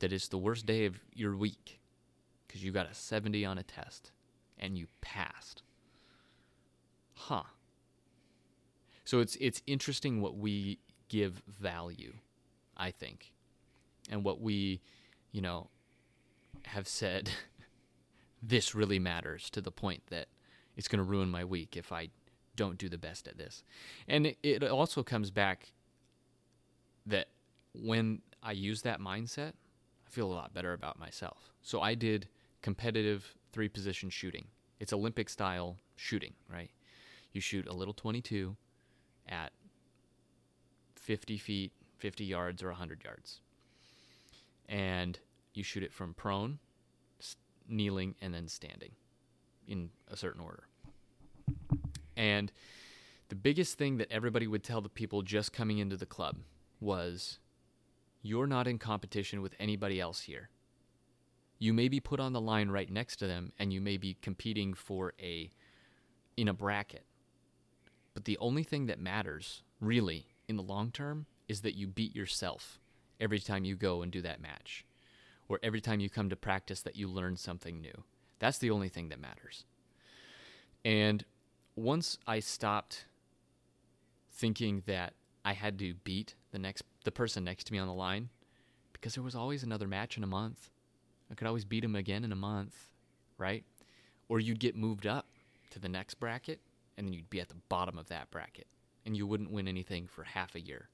Speaker 1: that it's the worst day of your week because you got a 70 on a test and you passed. Huh. So it's it's interesting what we give value, I think. And what we, you know, have said this really matters to the point that it's going to ruin my week if I don't do the best at this. And it, it also comes back that when I use that mindset, I feel a lot better about myself. So I did competitive three position shooting. It's Olympic style shooting, right? You shoot a little 22 at 50 feet, 50 yards, or 100 yards. And you shoot it from prone, kneeling, and then standing in a certain order. And the biggest thing that everybody would tell the people just coming into the club was you're not in competition with anybody else here. You may be put on the line right next to them and you may be competing for a in a bracket. But the only thing that matters, really, in the long term is that you beat yourself every time you go and do that match. Or every time you come to practice that you learn something new. That's the only thing that matters. And once I stopped thinking that I had to beat the next the person next to me on the line because there was always another match in a month. I could always beat him again in a month, right? Or you'd get moved up to the next bracket and then you'd be at the bottom of that bracket and you wouldn't win anything for half a year.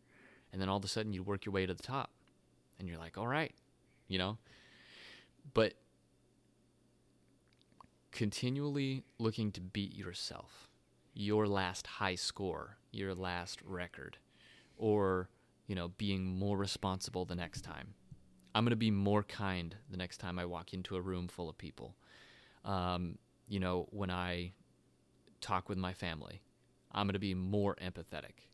Speaker 1: And then all of a sudden you'd work your way to the top and you're like, "All right." You know? But continually looking to beat yourself, your last high score, your last record, or, you know, being more responsible the next time. I'm going to be more kind the next time I walk into a room full of people. Um, you know, when I talk with my family, I'm going to be more empathetic.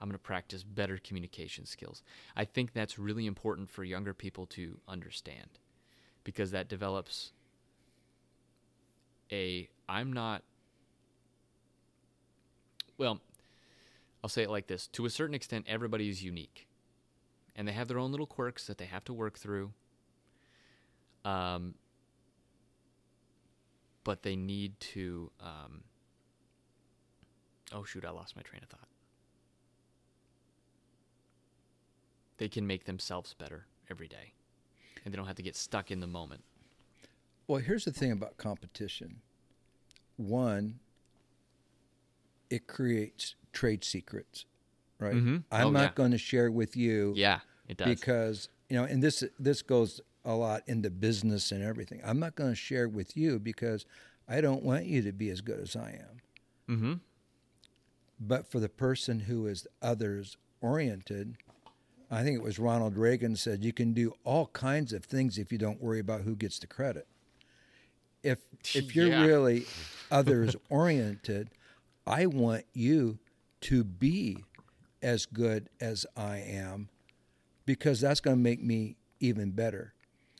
Speaker 1: I'm going to practice better communication skills. I think that's really important for younger people to understand because that develops a I'm not well, I'll say it like this. To a certain extent everybody is unique. And they have their own little quirks that they have to work through. Um, but they need to um, oh shoot, I lost my train of thought. They can make themselves better every day. And they don't have to get stuck in the moment.
Speaker 2: Well, here's the thing about competition. One, it creates trade secrets, right?
Speaker 1: Mm-hmm.
Speaker 2: I'm
Speaker 1: Oh,
Speaker 2: not
Speaker 1: yeah.
Speaker 2: going to share with you
Speaker 1: Yeah, it does.
Speaker 2: because you know, and this this goes a lot into business and everything. I'm not going to share with you because I don't want you to be as good as I am.
Speaker 1: mm-hmm.
Speaker 2: But for the person who is others oriented, I think it was Ronald Reagan said you can do all kinds of things if you don't worry about who gets the credit. If if you're
Speaker 1: Yeah.
Speaker 2: really others oriented, I want you to be as good as I am because that's going to make me even better.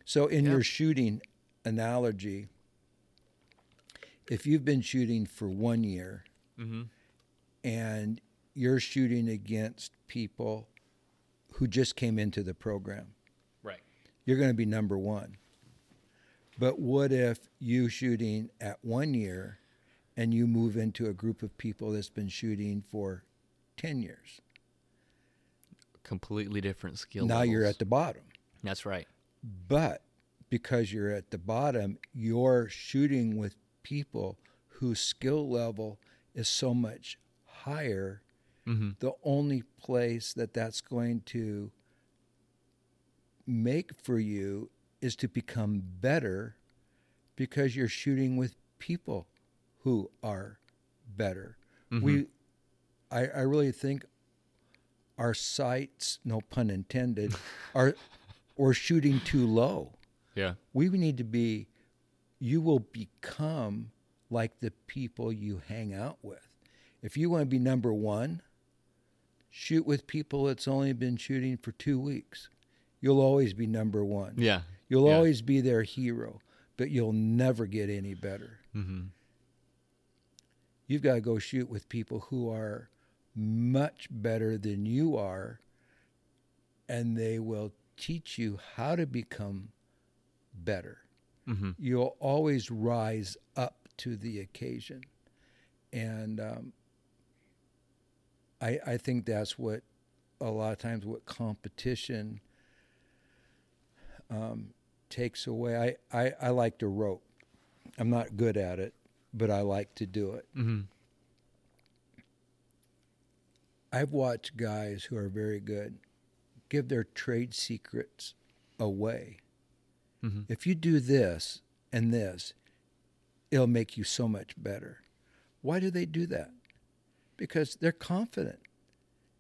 Speaker 2: So in
Speaker 1: Yeah.
Speaker 2: your shooting analogy, if you've been shooting for 1 year
Speaker 1: Mm-hmm.
Speaker 2: and you're shooting against people who just came into the program,
Speaker 1: Right.
Speaker 2: you're going to be number one. But what if you shooting at one year and you move into a group of people that's been shooting for 10 years?
Speaker 1: Completely different skill.
Speaker 2: now you're at the bottom.
Speaker 1: That's right.
Speaker 2: But because you're at the bottom, you're shooting with people whose skill level is so much higher
Speaker 1: Mm-hmm.
Speaker 2: the only place that that's going to make for you is to become better because you're shooting with people who are better. We, I, I really think our sights, no pun intended, are or shooting too low.
Speaker 1: Yeah.
Speaker 2: We need to be. You will become like the people you hang out with. If you want to be number one, shoot with people that's only been shooting for two weeks. You'll always be number one.
Speaker 1: Yeah.
Speaker 2: You'll
Speaker 1: yeah.
Speaker 2: always be their hero, but you'll never get any better.
Speaker 1: Mm-hmm.
Speaker 2: You've got to go shoot with people who are much better than you are, and they will teach you how to become better.
Speaker 1: Mm-hmm.
Speaker 2: You'll always rise up to the occasion. And um, I, I think that's what a lot of times what competition um, takes away. I, I, I like to rope. I'm not good at it, but I like to do it.
Speaker 1: Mm-hmm.
Speaker 2: I've watched guys who are very good give their trade secrets away. Mm-hmm. If you do this and this, it'll make you so much better. Why do they do that? Because they're confident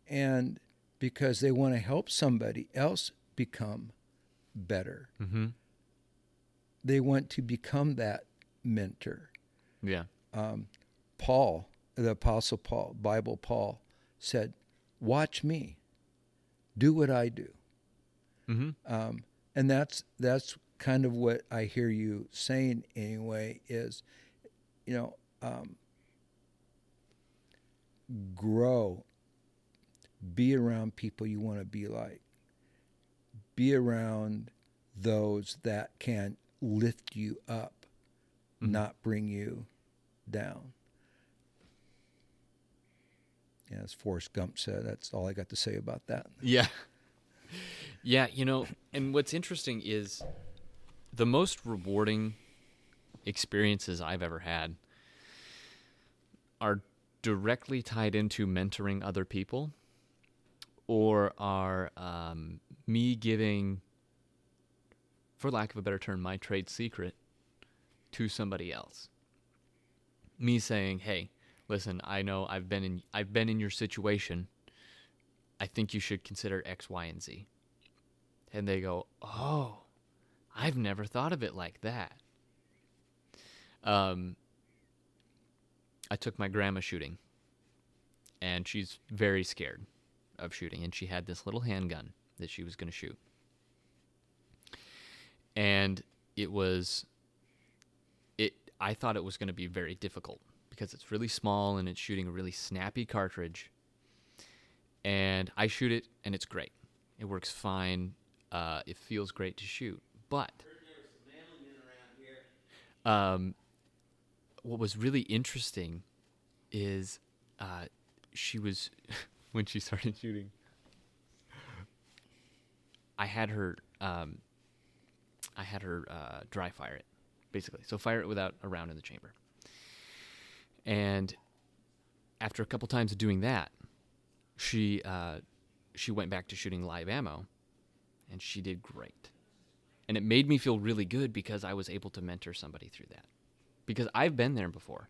Speaker 2: and because they want to help somebody else become better. Mm-hmm. They want to become that mentor.
Speaker 1: Yeah.
Speaker 2: Um, Paul, the Apostle Paul, Bible Paul, said, "Watch me, do what I do." Mm-hmm. Um, and that's that's kind of what I hear you saying anyway. Is you know, um, grow, be around people you want to be like, be around those that can lift you up, mm-hmm. not bring you down. Yeah, as Forrest Gump said, that's all I got to say about that.
Speaker 1: Yeah. Yeah, you know, and what's interesting is the most rewarding experiences I've ever had are directly tied into mentoring other people or are um, me giving, for lack of a better term, my trade secret to somebody else. Me saying, "Hey, listen, I know I've been in I've been in your situation. I think you should consider X, Y, and Z." And they go, "Oh, I've never thought of it like that." Um, I took my grandma shooting, and she's very scared of shooting, and she had this little handgun that she was going to shoot. And it was I thought it was going to be very difficult because it's really small and it's shooting a really snappy cartridge. And I shoot it and it's great. It works fine. Uh, it feels great to shoot. But um, what was really interesting is uh, she was when she started shooting. I had her, um, I had her uh, dry fire it, basically. So fire it without a round in the chamber. And after a couple times of doing that, she uh, she went back to shooting live ammo, and she did great. And it made me feel really good because I was able to mentor somebody through that. Because I've been there before.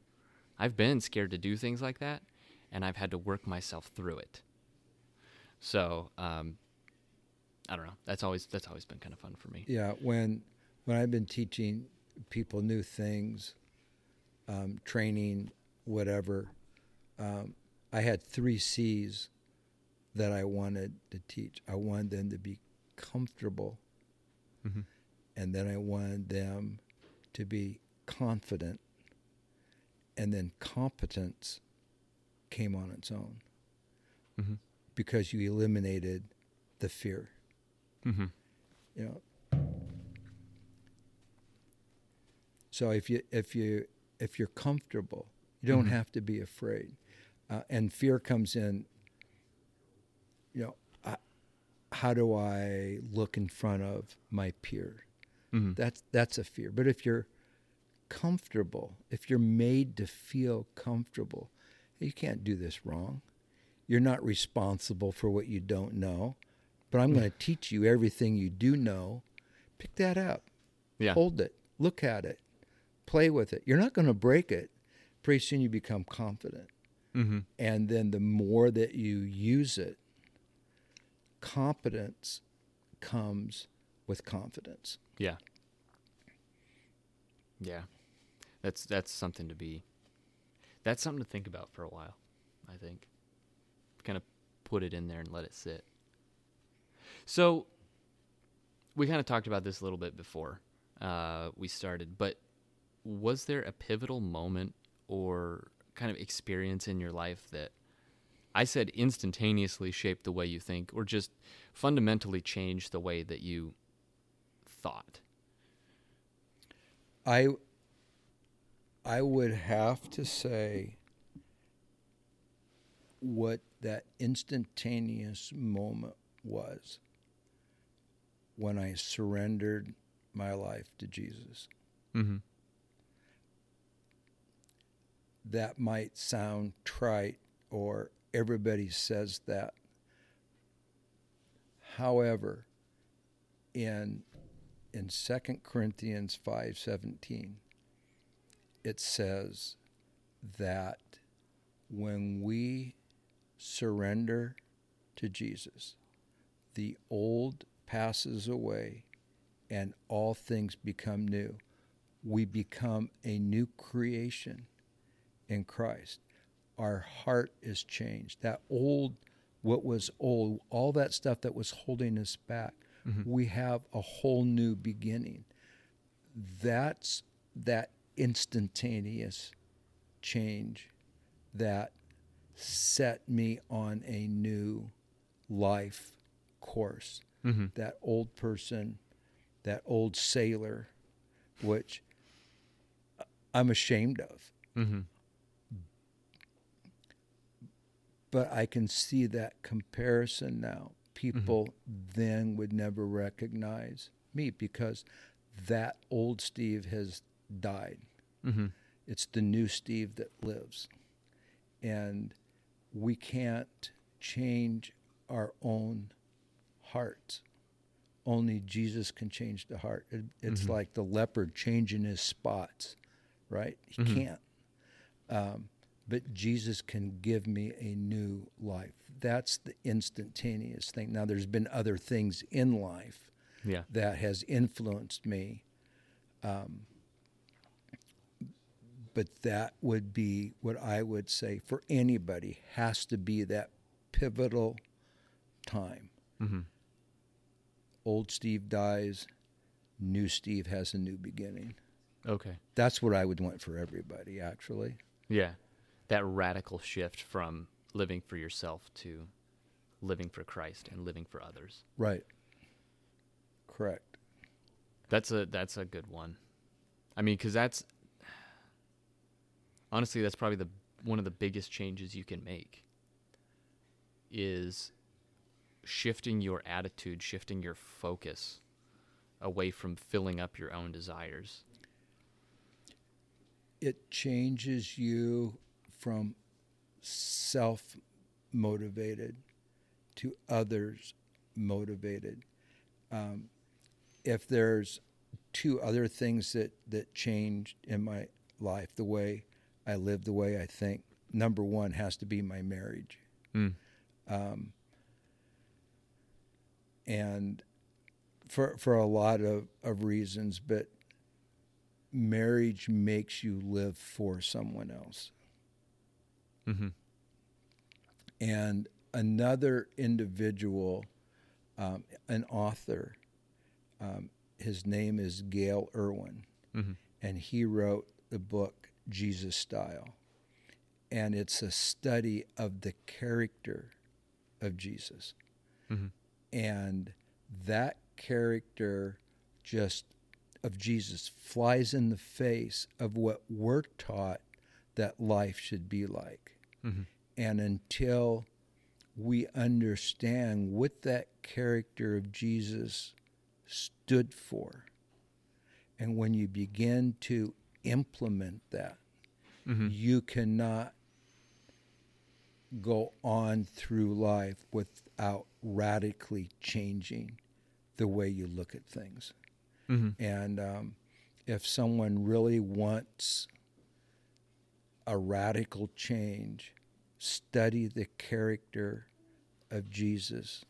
Speaker 1: I've been scared to do things like that, and I've had to work myself through it. So um, I don't know. That's always that's always been kind of fun for me.
Speaker 2: Yeah, when when I've been teaching people new things, um, training, whatever, um, I had three C's that I wanted to teach. I wanted them to be comfortable, mm-hmm. and then I wanted them to be confident, and then competence came on its own mm-hmm. because you eliminated the fear. Mm-hmm. You know. So if you if you if you're comfortable, you don't mm-hmm. have to be afraid. Uh, and fear comes in. You know, I, how do I look in front of my peer? Mm-hmm. That's that's a fear. But if you're comfortable, if you're made to feel comfortable, you can't do this wrong. You're not responsible for what you don't know, but I'm going to teach you everything you do know. Pick that up.
Speaker 1: Yeah.
Speaker 2: Hold it. Look at it. Play with it. You're not going to break it. Pretty soon you become confident. Mm-hmm. And then the more that you use it, competence comes with confidence.
Speaker 1: Yeah. Yeah. That's that's something to be that's something to think about for a while, I think. Kind of put it in there and let it sit. So, we kind of talked about this a little bit before uh, we started, but was there a pivotal moment or kind of experience in your life that I said instantaneously shaped the way you think or just fundamentally changed the way that you thought?
Speaker 2: I I would have to say what that instantaneous moment was when I surrendered my life to Jesus. Mm-hmm. That might sound trite or everybody says that. However, in in 2 Corinthians 5:17 it says that when we surrender to Jesus the old passes away and all things become new we become a new creation in Christ our heart is changed that old what was old all that stuff that was holding us back mm-hmm. we have a whole new beginning. That's that instantaneous change that set me on a new life course. Mm-hmm. That old person, that old sailor, which I'm ashamed of. Mm-hmm. But I can see that comparison now people mm-hmm. then would never recognize me because that old Steve has died. Mm-hmm. It's the new Steve that lives. And we can't change our own hearts. Only Jesus can change the heart. It, it's mm-hmm. like the leopard changing his spots, right? He mm-hmm. can't. Um, but Jesus can give me a new life. That's the instantaneous thing. Now, there's been other things in life
Speaker 1: yeah.
Speaker 2: that has influenced me. Um, but that would be what I would say for anybody has to be that pivotal time. Mm-hmm. Old Steve dies, new Steve has a new beginning.
Speaker 1: Okay.
Speaker 2: That's what I would want for everybody, actually.
Speaker 1: Yeah that radical shift from living for yourself to living for Christ and living for others.
Speaker 2: Right. Correct.
Speaker 1: That's a that's a good one. I mean, because that's honestly that's probably the one of the biggest changes you can make is shifting your attitude, shifting your focus away from filling up your own desires.
Speaker 2: It changes you from self motivated to others motivated. Um, if there's two other things that, that changed in my life, the way I live, the way I think, number one has to be my marriage. Mm. Um, and for, for a lot of, of reasons, but marriage makes you live for someone else. Mm-hmm. And another individual, um, an author, um, his name is Gayle Erwin, mm-hmm. and he wrote the book Jesus Style. And it's a study of the character of Jesus. Mm-hmm. And that character just of Jesus flies in the face of what we're taught that life should be like. Mm-hmm. And until we understand what that character of Jesus stood for, and when you begin to implement that, mm-hmm. you cannot go on through life without radically changing the way you look at things. Mm-hmm. And um, if someone really wants a radical change, study the character of Jesus,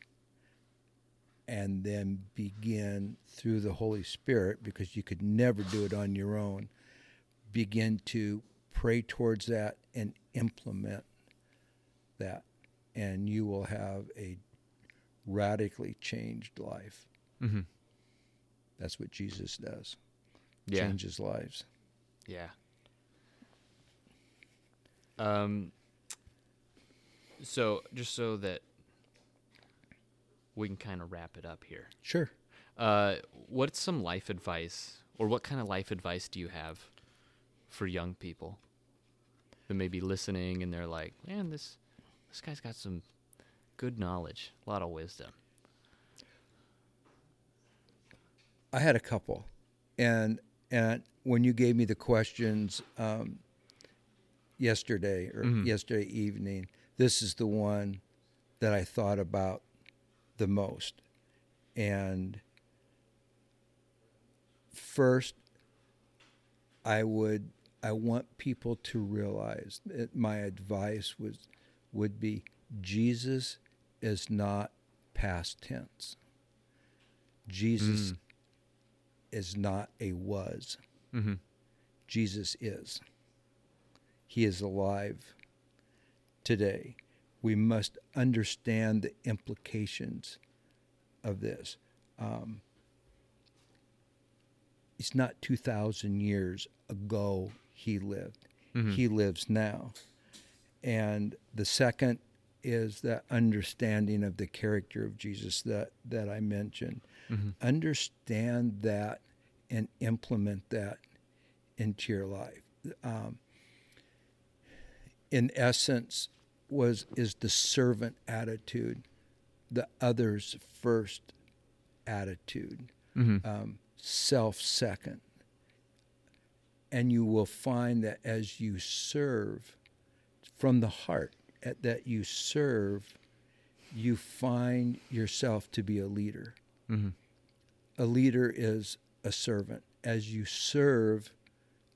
Speaker 2: and then begin through the Holy Spirit, because you could never do it on your own, begin to pray towards that and implement that. And you will have a radically changed life. Mm-hmm. That's what Jesus does. Yeah. Changes lives.
Speaker 1: Yeah. Um, so just so that we can kind of wrap it up here.
Speaker 2: Sure.
Speaker 1: Uh, what's some life advice, or what kind of life advice do you have for young people that may be listening and they're like, "Man, this this guy's got some good knowledge, a lot of wisdom."
Speaker 2: I had a couple, and and when you gave me the questions, um, yesterday or mm-hmm. yesterday evening. this is the one that I thought about the most. And first, I would I want people to realize that my advice was would be Jesus is not past tense. Jesus mm. is not a was. Mm-hmm. Jesus is. He is alive today. We must understand the implications of this. Um, it's not 2,000 years ago he lived. Mm-hmm. He lives now. And the second is that understanding of the character of Jesus that, that I mentioned. Mm-hmm. Understand that and implement that into your life. Um, in essence, was is the servant attitude, the others first attitude, mm-hmm. um, self second, and you will find that as you serve from the heart, that you serve, you find yourself to be a leader. Mm-hmm. A leader is a servant. As you serve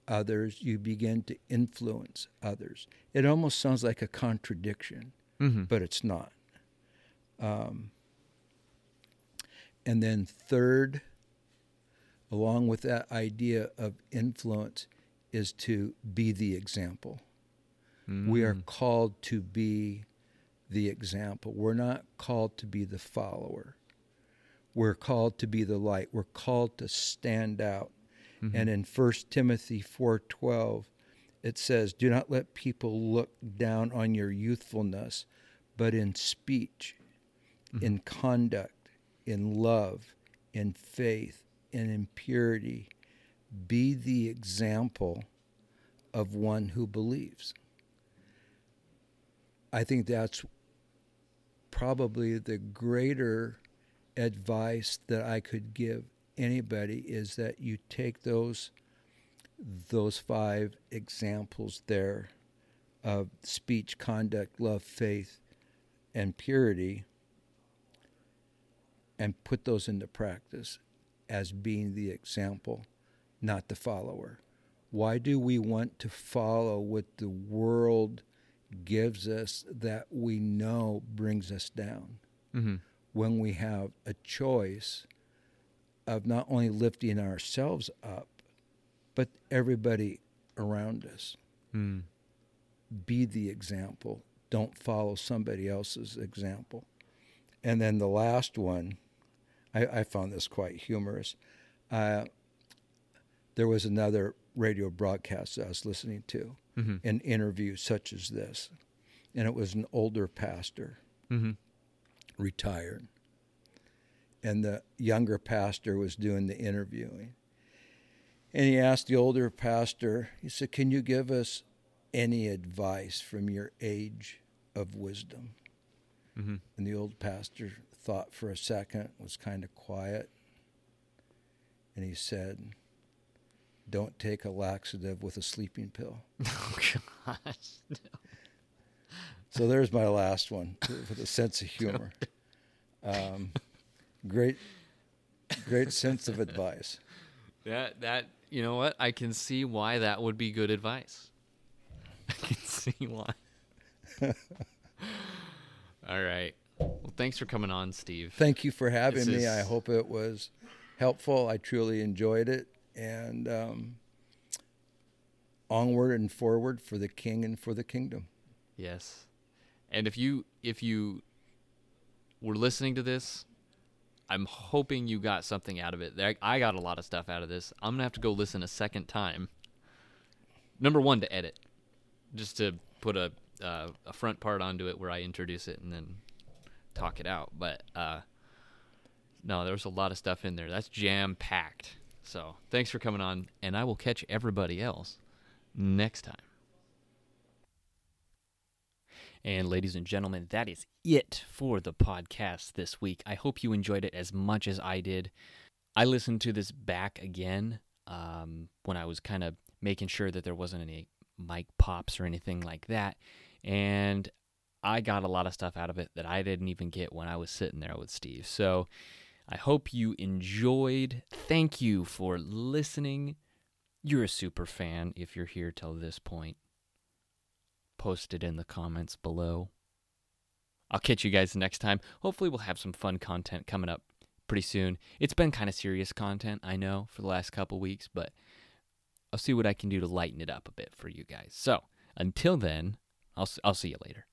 Speaker 2: others, you begin to influence others. It almost sounds like a contradiction, mm-hmm. but it's not. Um, and then, third, along with that idea of influence, is to be the example. Mm. We are mm. called to be the example. We're not called to be the follower. We're called to be the light. We're called to stand out. Mm-hmm. And in 1 Timothy 4:12 it says, "Do not let people look down on your youthfulness, but in speech, mm-hmm. in conduct, in love, in faith, and in purity, be the example of one who believes." I think that's probably the greater advice that I could give anybody is that you take those those five examples there of speech, conduct, love, faith, and purity and put those into practice as being the example, not the follower. Why do we want to follow what the world gives us that we know brings us down mm-hmm. when we have a choice of not only lifting ourselves up, but everybody around us. Mm. Be the example. Don't follow somebody else's example. And then the last one, I, I found this quite humorous. Uh, there was another radio broadcast I was listening to, mm-hmm. an interview such as this. And it was an older pastor, mm-hmm. retired. And the younger pastor was doing the interviewing. And he asked the older pastor, he said, Can you give us any advice from your age of wisdom? Mm-hmm. And the old pastor thought for a second, was kind of quiet. And he said, don't take a laxative with a sleeping pill. Oh, gosh. No. So there's my last one with a sense of humor. Um, great, great sense of advice.
Speaker 1: That, that, you know what? I can see why that would be good advice. I can see why. All right. Well, thanks for coming on, Steve.
Speaker 2: Thank you for having this me. Is... I hope it was helpful. I truly enjoyed it and um, onward and forward for the King and for the kingdom.
Speaker 1: Yes, and if you if you were listening to this, I'm hoping you got something out of it. I got a lot of stuff out of this. I'm gonna have to go listen a second time. Number one to edit, just to put a uh, a front part onto it where I introduce it and then talk it out. But uh, no, there was a lot of stuff in there. That's jam packed. So thanks for coming on, and I will catch everybody else next time. And ladies and gentlemen, that is it for the podcast this week. I hope you enjoyed it as much as I did. I listened to this back again um, when I was kind of making sure that there wasn't any mic pops or anything like that. And I got a lot of stuff out of it that I didn't even get when I was sitting there with Steve. So I hope you enjoyed. Thank you for listening. You're a super fan if you're here till this point. Post it in the comments below. I'll catch you guys next time. Hopefully, we'll have some fun content coming up pretty soon. It's been kind of serious content, I know, for the last couple weeks, but I'll see what I can do to lighten it up a bit for you guys. So, until then, I'll, I'll see you later.